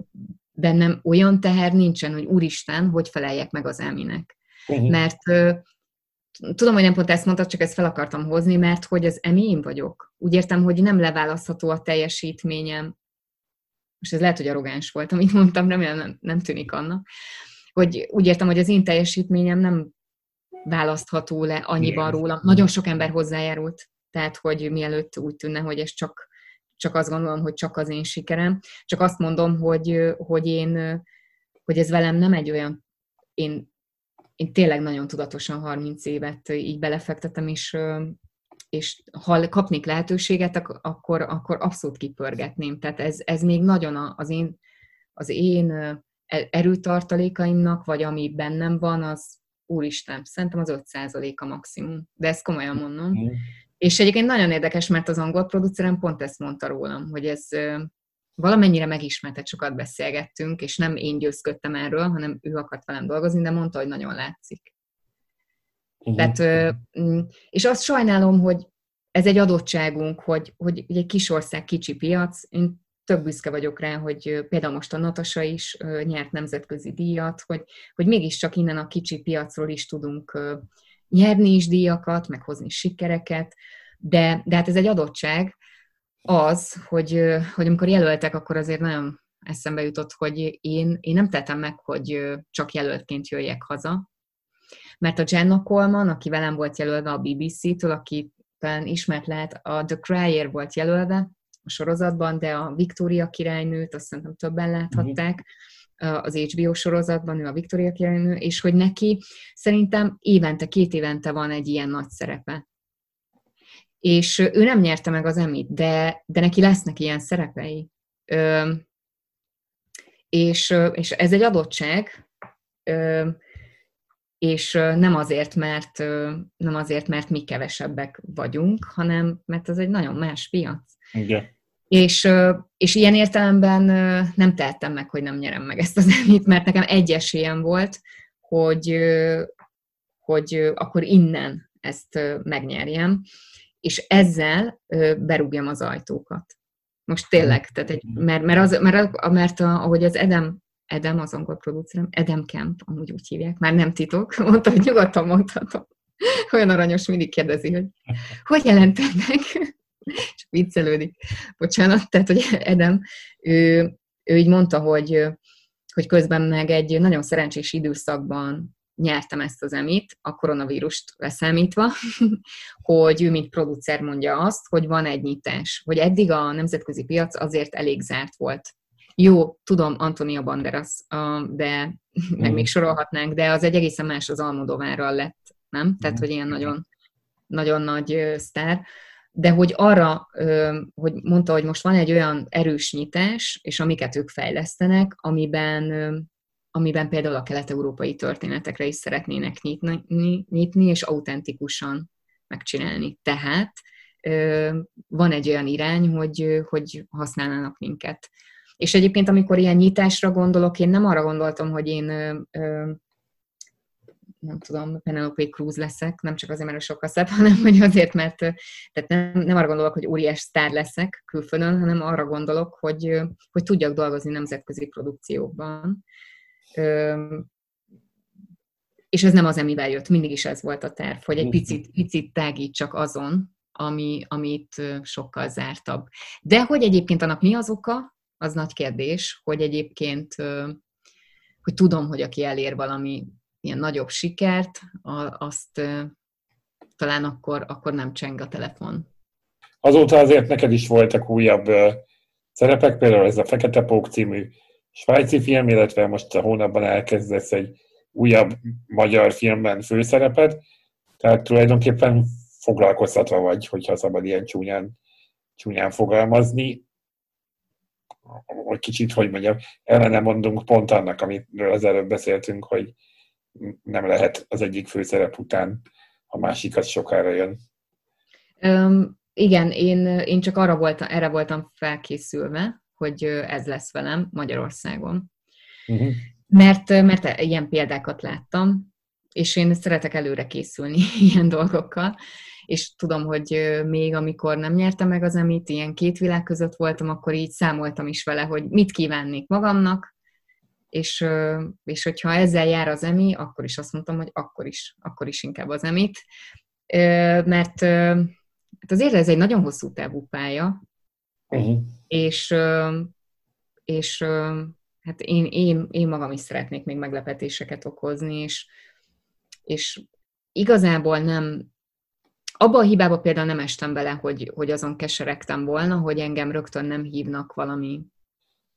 bennem olyan teher nincsen, hogy úristen, hogy feleljek meg az elminek. Uh-huh. Mert ö, tudom, hogy nem pont ezt mondtad, csak ezt fel akartam hozni, mert hogy az emi én vagyok. Úgy értem, hogy nem leválasztható a teljesítményem. Most ez lehet, hogy arrogáns volt, amit mondtam, remélem nem, nem tűnik annak. Hogy úgy értem, hogy az én teljesítményem nem választható le annyiban rólam. Nagyon sok ember hozzájárult, tehát hogy mielőtt úgy tűnne, hogy ez csak, csak azt gondolom, hogy csak az én sikerem. Csak azt mondom, hogy, hogy én, hogy ez velem nem egy olyan, én, én tényleg nagyon tudatosan 30 évet így belefektetem, és, és ha kapnék lehetőséget, akkor, akkor abszolút kipörgetném. Tehát ez, ez még nagyon az én, az én erőtartalékaimnak, vagy ami bennem van, az, úristen, szerintem az 5% a maximum. De ezt komolyan mondom. Mm. És egyébként nagyon érdekes, mert az angol producerem pont ezt mondta rólam, hogy ez valamennyire megismertet, sokat beszélgettünk, és nem én győzködtem erről, hanem ő akart velem dolgozni, de mondta, hogy nagyon látszik. Uh-huh. Tehát, mm, és azt sajnálom, hogy ez egy adottságunk, hogy, hogy egy kis ország, kicsi piac, én tök büszke vagyok rá, hogy például most a Natasa is nyert nemzetközi díjat, hogy, hogy mégiscsak innen a kicsi piacról is tudunk nyerni is díjakat, meghozni sikereket, de, de hát ez egy adottság az, hogy, hogy amikor jelöltek, akkor azért nagyon eszembe jutott, hogy én, én nem tettem meg, hogy csak jelöltként jöjjek haza, mert a Jenna Coleman, aki velem volt jelölve a BBC-től, aki talán ismert lehet, a The Crier volt jelölve, a sorozatban, de a Victoria királynőt azt szerintem többen láthatták, az HBO sorozatban, ő a Victoria királynő, és hogy neki szerintem évente, két évente van egy ilyen nagy szerepe. És ő nem nyerte meg az emit, de, de neki lesznek ilyen szerepei. Ö, és, és ez egy adottság, ö, és nem azért, mert, nem azért, mert mi kevesebbek vagyunk, hanem mert ez egy nagyon más piac. Igen. És, és ilyen értelemben nem tehettem meg, hogy nem nyerem meg ezt az emit, mert nekem egy esélyem volt, hogy, hogy akkor innen ezt megnyerjem, és ezzel berúgjam az ajtókat. Most tényleg, tehát egy, mert, mert, az, mert, mert ahogy az Edem, Edem, az angol producerem, Edem Kemp, amúgy úgy hívják, már nem titok, (laughs) mondta, hogy nyugodtan mondhatom. Olyan aranyos, mindig kérdezi, hogy hogy jelented meg? (laughs) csak viccelődik, bocsánat, tehát, hogy Edem, ő, ő így mondta, hogy, hogy közben meg egy nagyon szerencsés időszakban nyertem ezt az emit, a koronavírust leszámítva, (laughs) hogy ő, mint producer mondja azt, hogy van egy nyitás, hogy eddig a nemzetközi piac azért elég zárt volt. Jó, tudom, Antonia Banderas, de meg mm. még sorolhatnánk, de az egy egészen más az Almodovárral lett, nem? Tehát, mm. hogy ilyen nagyon, nagyon nagy sztár de hogy arra, hogy mondta, hogy most van egy olyan erős nyitás, és amiket ők fejlesztenek, amiben, amiben például a kelet-európai történetekre is szeretnének nyitni, nyitni és autentikusan megcsinálni. Tehát van egy olyan irány, hogy, hogy használnának minket. És egyébként, amikor ilyen nyitásra gondolok, én nem arra gondoltam, hogy én nem tudom, Penelope Cruz leszek, nem csak azért, mert sokkal szebb, (laughs) hanem hogy azért, mert tehát nem, nem arra gondolok, hogy óriás sztár leszek külföldön, hanem arra gondolok, hogy, hogy tudjak dolgozni nemzetközi produkciókban. És ez nem az, amivel jött, mindig is ez volt a terv, hogy egy picit, picit tágítsak azon, ami, amit sokkal zártabb. De hogy egyébként annak mi az oka, az nagy kérdés, hogy egyébként hogy tudom, hogy aki elér valami ilyen nagyobb sikert, azt talán akkor, akkor nem cseng a telefon. Azóta azért neked is voltak újabb szerepek, például ez a Fekete Pók című svájci film, illetve most a hónapban elkezdesz egy újabb magyar filmben főszerepet, tehát tulajdonképpen foglalkoztatva vagy, hogyha szabad ilyen csúnyán, csúnyán fogalmazni. Hogy kicsit, hogy mondjam, ellene mondunk pont annak, amiről az előbb beszéltünk, hogy nem lehet az egyik főszerep után, a másik az sokára jön. Um, igen, én, én csak arra voltam, erre voltam felkészülve, hogy ez lesz velem Magyarországon. Uh-huh. Mert, mert ilyen példákat láttam, és én szeretek előre készülni (laughs) ilyen dolgokkal, és tudom, hogy még amikor nem nyertem meg az emit, ilyen két világ között voltam, akkor így számoltam is vele, hogy mit kívánnék magamnak, és, és hogyha ezzel jár az emi, akkor is azt mondtam, hogy akkor is, akkor is inkább az emit, mert hát azért ez egy nagyon hosszú távú pálya, uh-huh. és, és hát én, én, én magam is szeretnék még meglepetéseket okozni, és, és igazából nem, abba a hibába például nem estem bele, hogy, hogy azon keseregtem volna, hogy engem rögtön nem hívnak valami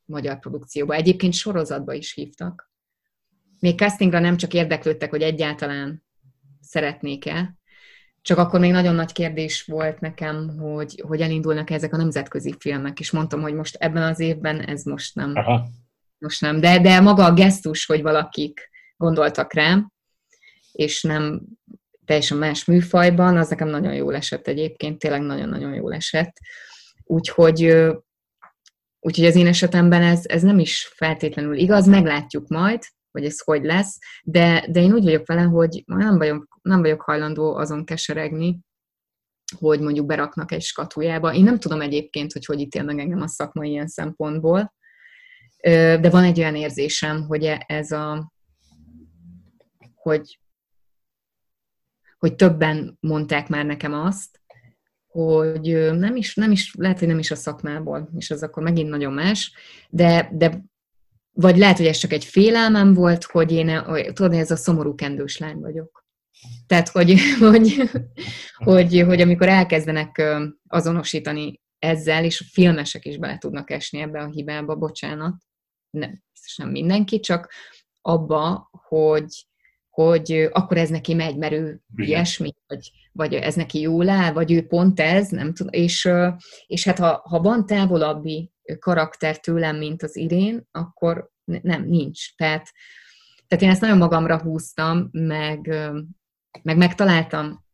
magyar produkcióba. Egyébként sorozatba is hívtak. Még castingra nem csak érdeklődtek, hogy egyáltalán szeretnék-e, csak akkor még nagyon nagy kérdés volt nekem, hogy, hogy elindulnak ezek a nemzetközi filmek, és mondtam, hogy most ebben az évben ez most nem. Aha. Most nem. De, de maga a gesztus, hogy valakik gondoltak rám, és nem teljesen más műfajban, az nekem nagyon jól esett egyébként, tényleg nagyon-nagyon jól esett. Úgyhogy, úgyhogy az én esetemben ez, ez nem is feltétlenül igaz, meglátjuk majd, hogy ez hogy lesz, de, de én úgy vagyok vele, hogy nem vagyok, nem vagyok hajlandó azon keseregni, hogy mondjuk beraknak egy skatujába. Én nem tudom egyébként, hogy hogy ítél meg engem a szakma ilyen szempontból, de van egy olyan érzésem, hogy e, ez a, hogy, hogy többen mondták már nekem azt, hogy nem is, nem is, lehet, hogy nem is a szakmából, és az akkor megint nagyon más, de, de vagy lehet, hogy ez csak egy félelmem volt, hogy én, tudod, ez a szomorú kendős lány vagyok. Tehát, hogy, (laughs) hogy, hogy, hogy amikor elkezdenek azonosítani ezzel, és a filmesek is bele tudnak esni ebbe a hibába, bocsánat, nem, nem mindenki, csak abba, hogy, hogy akkor ez neki megy, mert ő ilyesmi, vagy, vagy ez neki jól áll, vagy ő pont ez, nem tudom, és, és hát ha, ha van távolabbi karakter tőlem, mint az Irén, akkor nem, nincs. Tehát, tehát én ezt nagyon magamra húztam, meg, meg megtaláltam,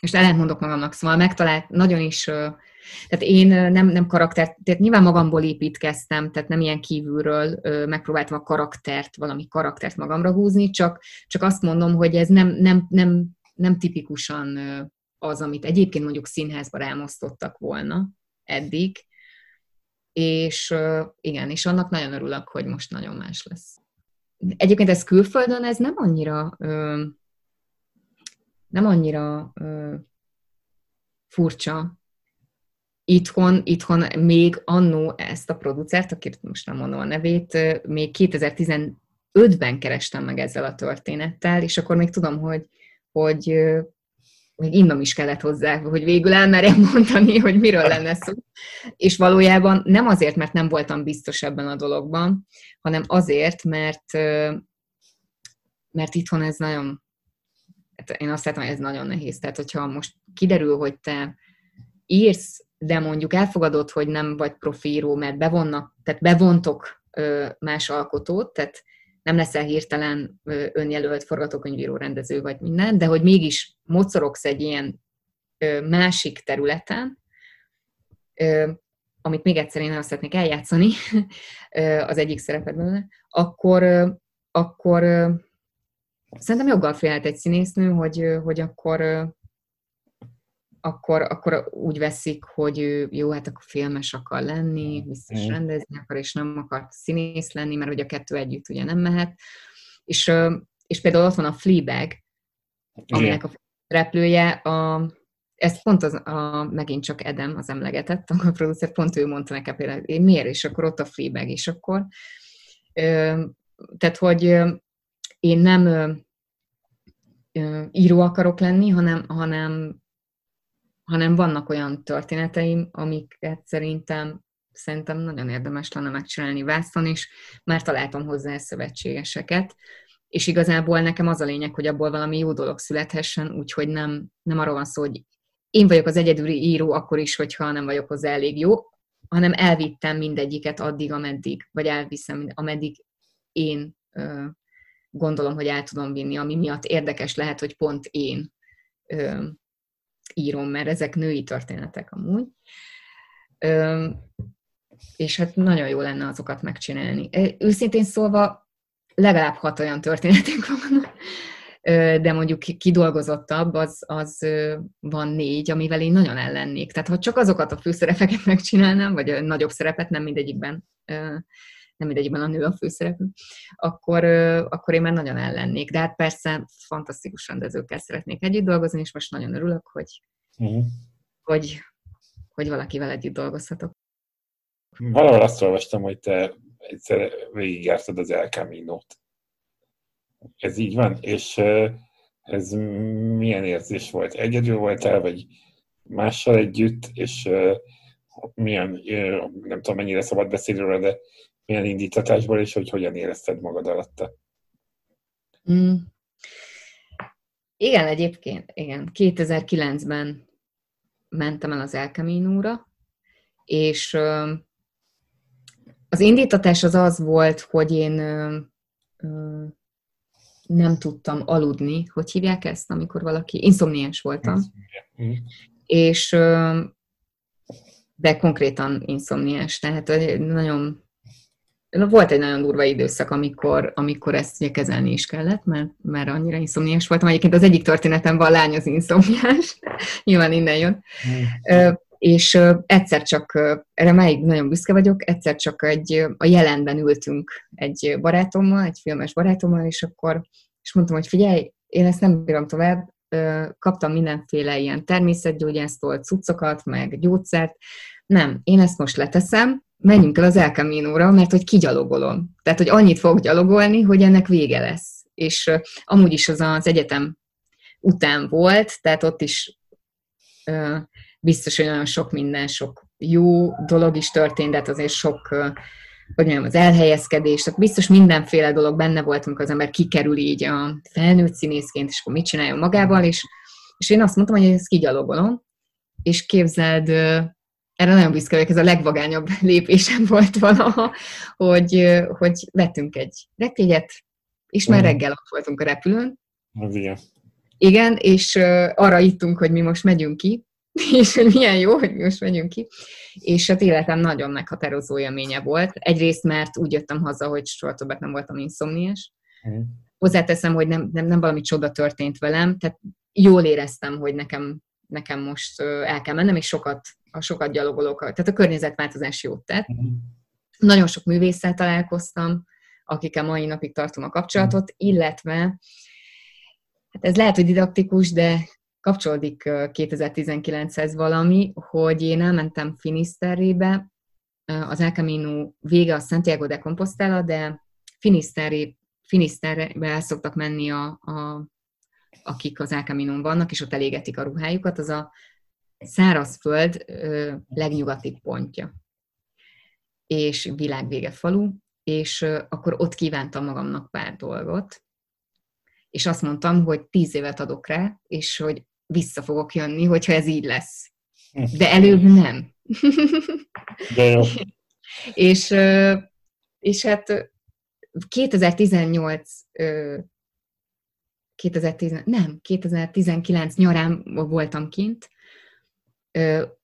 és ellentmondok magamnak, szóval megtalált, nagyon is, tehát én nem, nem karakter, tehát nyilván magamból építkeztem, tehát nem ilyen kívülről megpróbáltam a karaktert, valami karaktert magamra húzni, csak, csak azt mondom, hogy ez nem, nem, nem, nem tipikusan az, amit egyébként mondjuk színházba rámosztottak volna eddig, és igen, és annak nagyon örülök, hogy most nagyon más lesz. Egyébként ez külföldön, ez nem annyira nem annyira furcsa. Itthon, itthon még annó ezt a producert, akit most nem mondom a nevét, még 2015-ben kerestem meg ezzel a történettel, és akkor még tudom, hogy, hogy még innom is kellett hozzá, hogy végül elmerjem (laughs) mondani, hogy miről lenne szó. És valójában nem azért, mert nem voltam biztos ebben a dologban, hanem azért, mert, mert itthon ez nagyon, hát én azt látom, hogy ez nagyon nehéz. Tehát, hogyha most kiderül, hogy te írsz, de mondjuk elfogadod, hogy nem vagy profíró, mert bevonnak, tehát bevontok más alkotót, tehát nem leszel hirtelen önjelölt forgatókönyvíró rendező vagy minden, de hogy mégis mocorogsz egy ilyen másik területen, amit még egyszer én azt szeretnék eljátszani, (laughs) az egyik szerepedben, akkor, akkor szerintem joggal félhet egy színésznő, hogy, hogy akkor akkor, akkor úgy veszik, hogy ő jó, hát akkor filmes akar lenni, biztos mm. rendezni akar, és nem akar színész lenni, mert ugye a kettő együtt ugye nem mehet. És, és például ott van a Fleabag, aminek a repülője a, ez pont az, a, megint csak Edem az emlegetett, (laughs) a producer, pont ő mondta nekem például, én miért, és akkor ott a Fleabag, és akkor ö, tehát, hogy én nem ö, író akarok lenni, hanem, hanem hanem vannak olyan történeteim, amiket szerintem szerintem nagyon érdemes lenne megcsinálni vászon is, mert találtam hozzá szövetségeseket, és igazából nekem az a lényeg, hogy abból valami jó dolog születhessen, úgyhogy nem, nem arról van szó, hogy én vagyok az egyedüli író akkor is, hogyha nem vagyok hozzá elég jó, hanem elvittem mindegyiket addig, ameddig, vagy elviszem, ameddig én ö, gondolom, hogy el tudom vinni, ami miatt érdekes lehet, hogy pont én ö, írom, mert ezek női történetek amúgy. Ö, és hát nagyon jó lenne azokat megcsinálni. Őszintén szólva, legalább hat olyan történetünk van, de mondjuk kidolgozottabb, az, az van négy, amivel én nagyon ellennék. Tehát ha csak azokat a főszerepeket megcsinálnám, vagy a nagyobb szerepet, nem mindegyikben, nem mindegyikben a nő a főszereplő, akkor, akkor én már nagyon ellennék. De hát persze fantasztikus rendezőkkel szeretnék együtt dolgozni, és most nagyon örülök, hogy, uh-huh. hogy, hogy valakivel együtt dolgozhatok. Valahol azt olvastam, hogy te egyszer végigjártad az El Camino-t. Ez így van? És ez milyen érzés volt? Egyedül voltál, vagy mással együtt, és milyen, nem tudom mennyire szabad beszélni róla, de milyen indítatásból, és hogy hogyan érezted magad alatta? Mm. Igen, egyébként, igen. 2009-ben mentem el az El Camino-ra, és az indítatás az az volt, hogy én nem tudtam aludni. Hogy hívják ezt, amikor valaki... Inszomniás voltam. Mm. És de konkrétan inszomniás, tehát nagyon volt egy nagyon durva időszak, amikor, amikor ezt ugye kezelni is kellett, mert, mert annyira inszomniás voltam. Egyébként az egyik történetem van lány az inszomniás, (laughs) nyilván innen jön. Mm és egyszer csak, erre máig nagyon büszke vagyok, egyszer csak egy, a jelenben ültünk egy barátommal, egy filmes barátommal, és akkor és mondtam, hogy figyelj, én ezt nem bírom tovább, kaptam mindenféle ilyen természetgyógyásztól cuccokat, meg gyógyszert, nem, én ezt most leteszem, menjünk el az El Camino-ra, mert hogy kigyalogolom. Tehát, hogy annyit fog gyalogolni, hogy ennek vége lesz. És amúgy is az az egyetem után volt, tehát ott is biztos, hogy nagyon sok minden, sok jó dolog is történt, de hát azért sok, hogy mondjam, az elhelyezkedés, tehát biztos mindenféle dolog benne volt, amikor az ember kikerül így a felnőtt színészként, és akkor mit csináljon magával, és, és én azt mondtam, hogy ezt kigyalogolom, és képzeld, erre nagyon büszke vagyok, ez a legvagányabb (laughs) lépésem volt valaha, hogy, hogy vettünk egy repjegyet, és már reggel ott voltunk a repülőn. Az igen. Igen, és arra ittunk, hogy mi most megyünk ki, (laughs) és hogy milyen jó, hogy most megyünk ki. És az életem nagyon meghatározó élménye volt. Egyrészt, mert úgy jöttem haza, hogy soha többet nem voltam inszomniás. Mm. Hozzáteszem, hogy nem, nem, nem valami csoda történt velem, tehát jól éreztem, hogy nekem, nekem most el kell mennem, és sokat, a sokat gyalogolok. Tehát a környezetváltozás jót tett. Mm. Nagyon sok művésszel találkoztam, akikkel mai napig tartom a kapcsolatot, illetve hát ez lehet, hogy didaktikus, de kapcsolódik 2019-hez valami, hogy én elmentem Finisterrébe, az El Camino vége a Santiago de Compostela, de Finisterre, Finisterre el szoktak menni, a, a, akik az El camino vannak, és ott elégetik a ruhájukat, az a szárazföld legnyugatibb pontja. És világvége falu, és akkor ott kívántam magamnak pár dolgot, és azt mondtam, hogy tíz évet adok rá, és hogy vissza fogok jönni, hogyha ez így lesz. De előbb nem. De jó. (laughs) és, és hát 2018 2010, nem, 2019 nyarán voltam kint.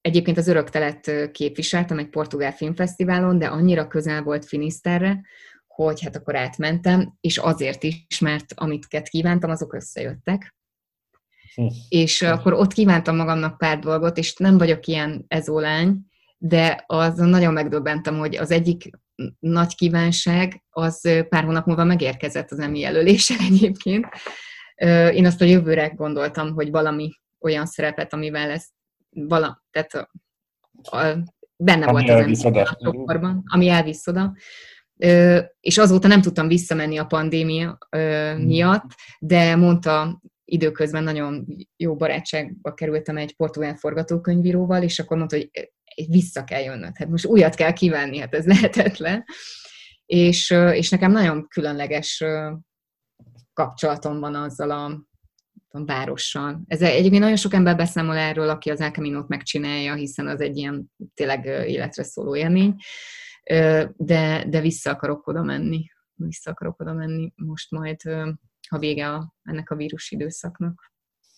Egyébként az Öröktelet képviseltem egy portugál filmfesztiválon, de annyira közel volt Finisterre, hogy hát akkor átmentem, és azért is, mert amit kívántam, azok összejöttek. Hm. És akkor ott kívántam magamnak pár dolgot, és nem vagyok ilyen ezólány, de az nagyon megdöbbentem, hogy az egyik nagy kívánság, az pár hónap múlva megérkezett az emi jelöléssel (laughs) egyébként. Én azt a jövőre gondoltam, hogy valami olyan szerepet, amivel lesz vala, tehát a, a, benne ami volt az emi ami elvisz oda és azóta nem tudtam visszamenni a pandémia hm. miatt, de mondta időközben nagyon jó barátságba kerültem egy portugál forgatókönyvíróval, és akkor mondta, hogy vissza kell jönnöd, hát most újat kell kívánni, hát ez (laughs) lehetetlen. És, és nekem nagyon különleges kapcsolatom van azzal a, a várossal. Ez egyébként nagyon sok ember beszámol erről, aki az Elkaminót megcsinálja, hiszen az egy ilyen tényleg életre szóló élmény, de, de vissza akarok oda menni. vissza akarok oda menni most majd, ha vége a, ennek a vírus időszaknak.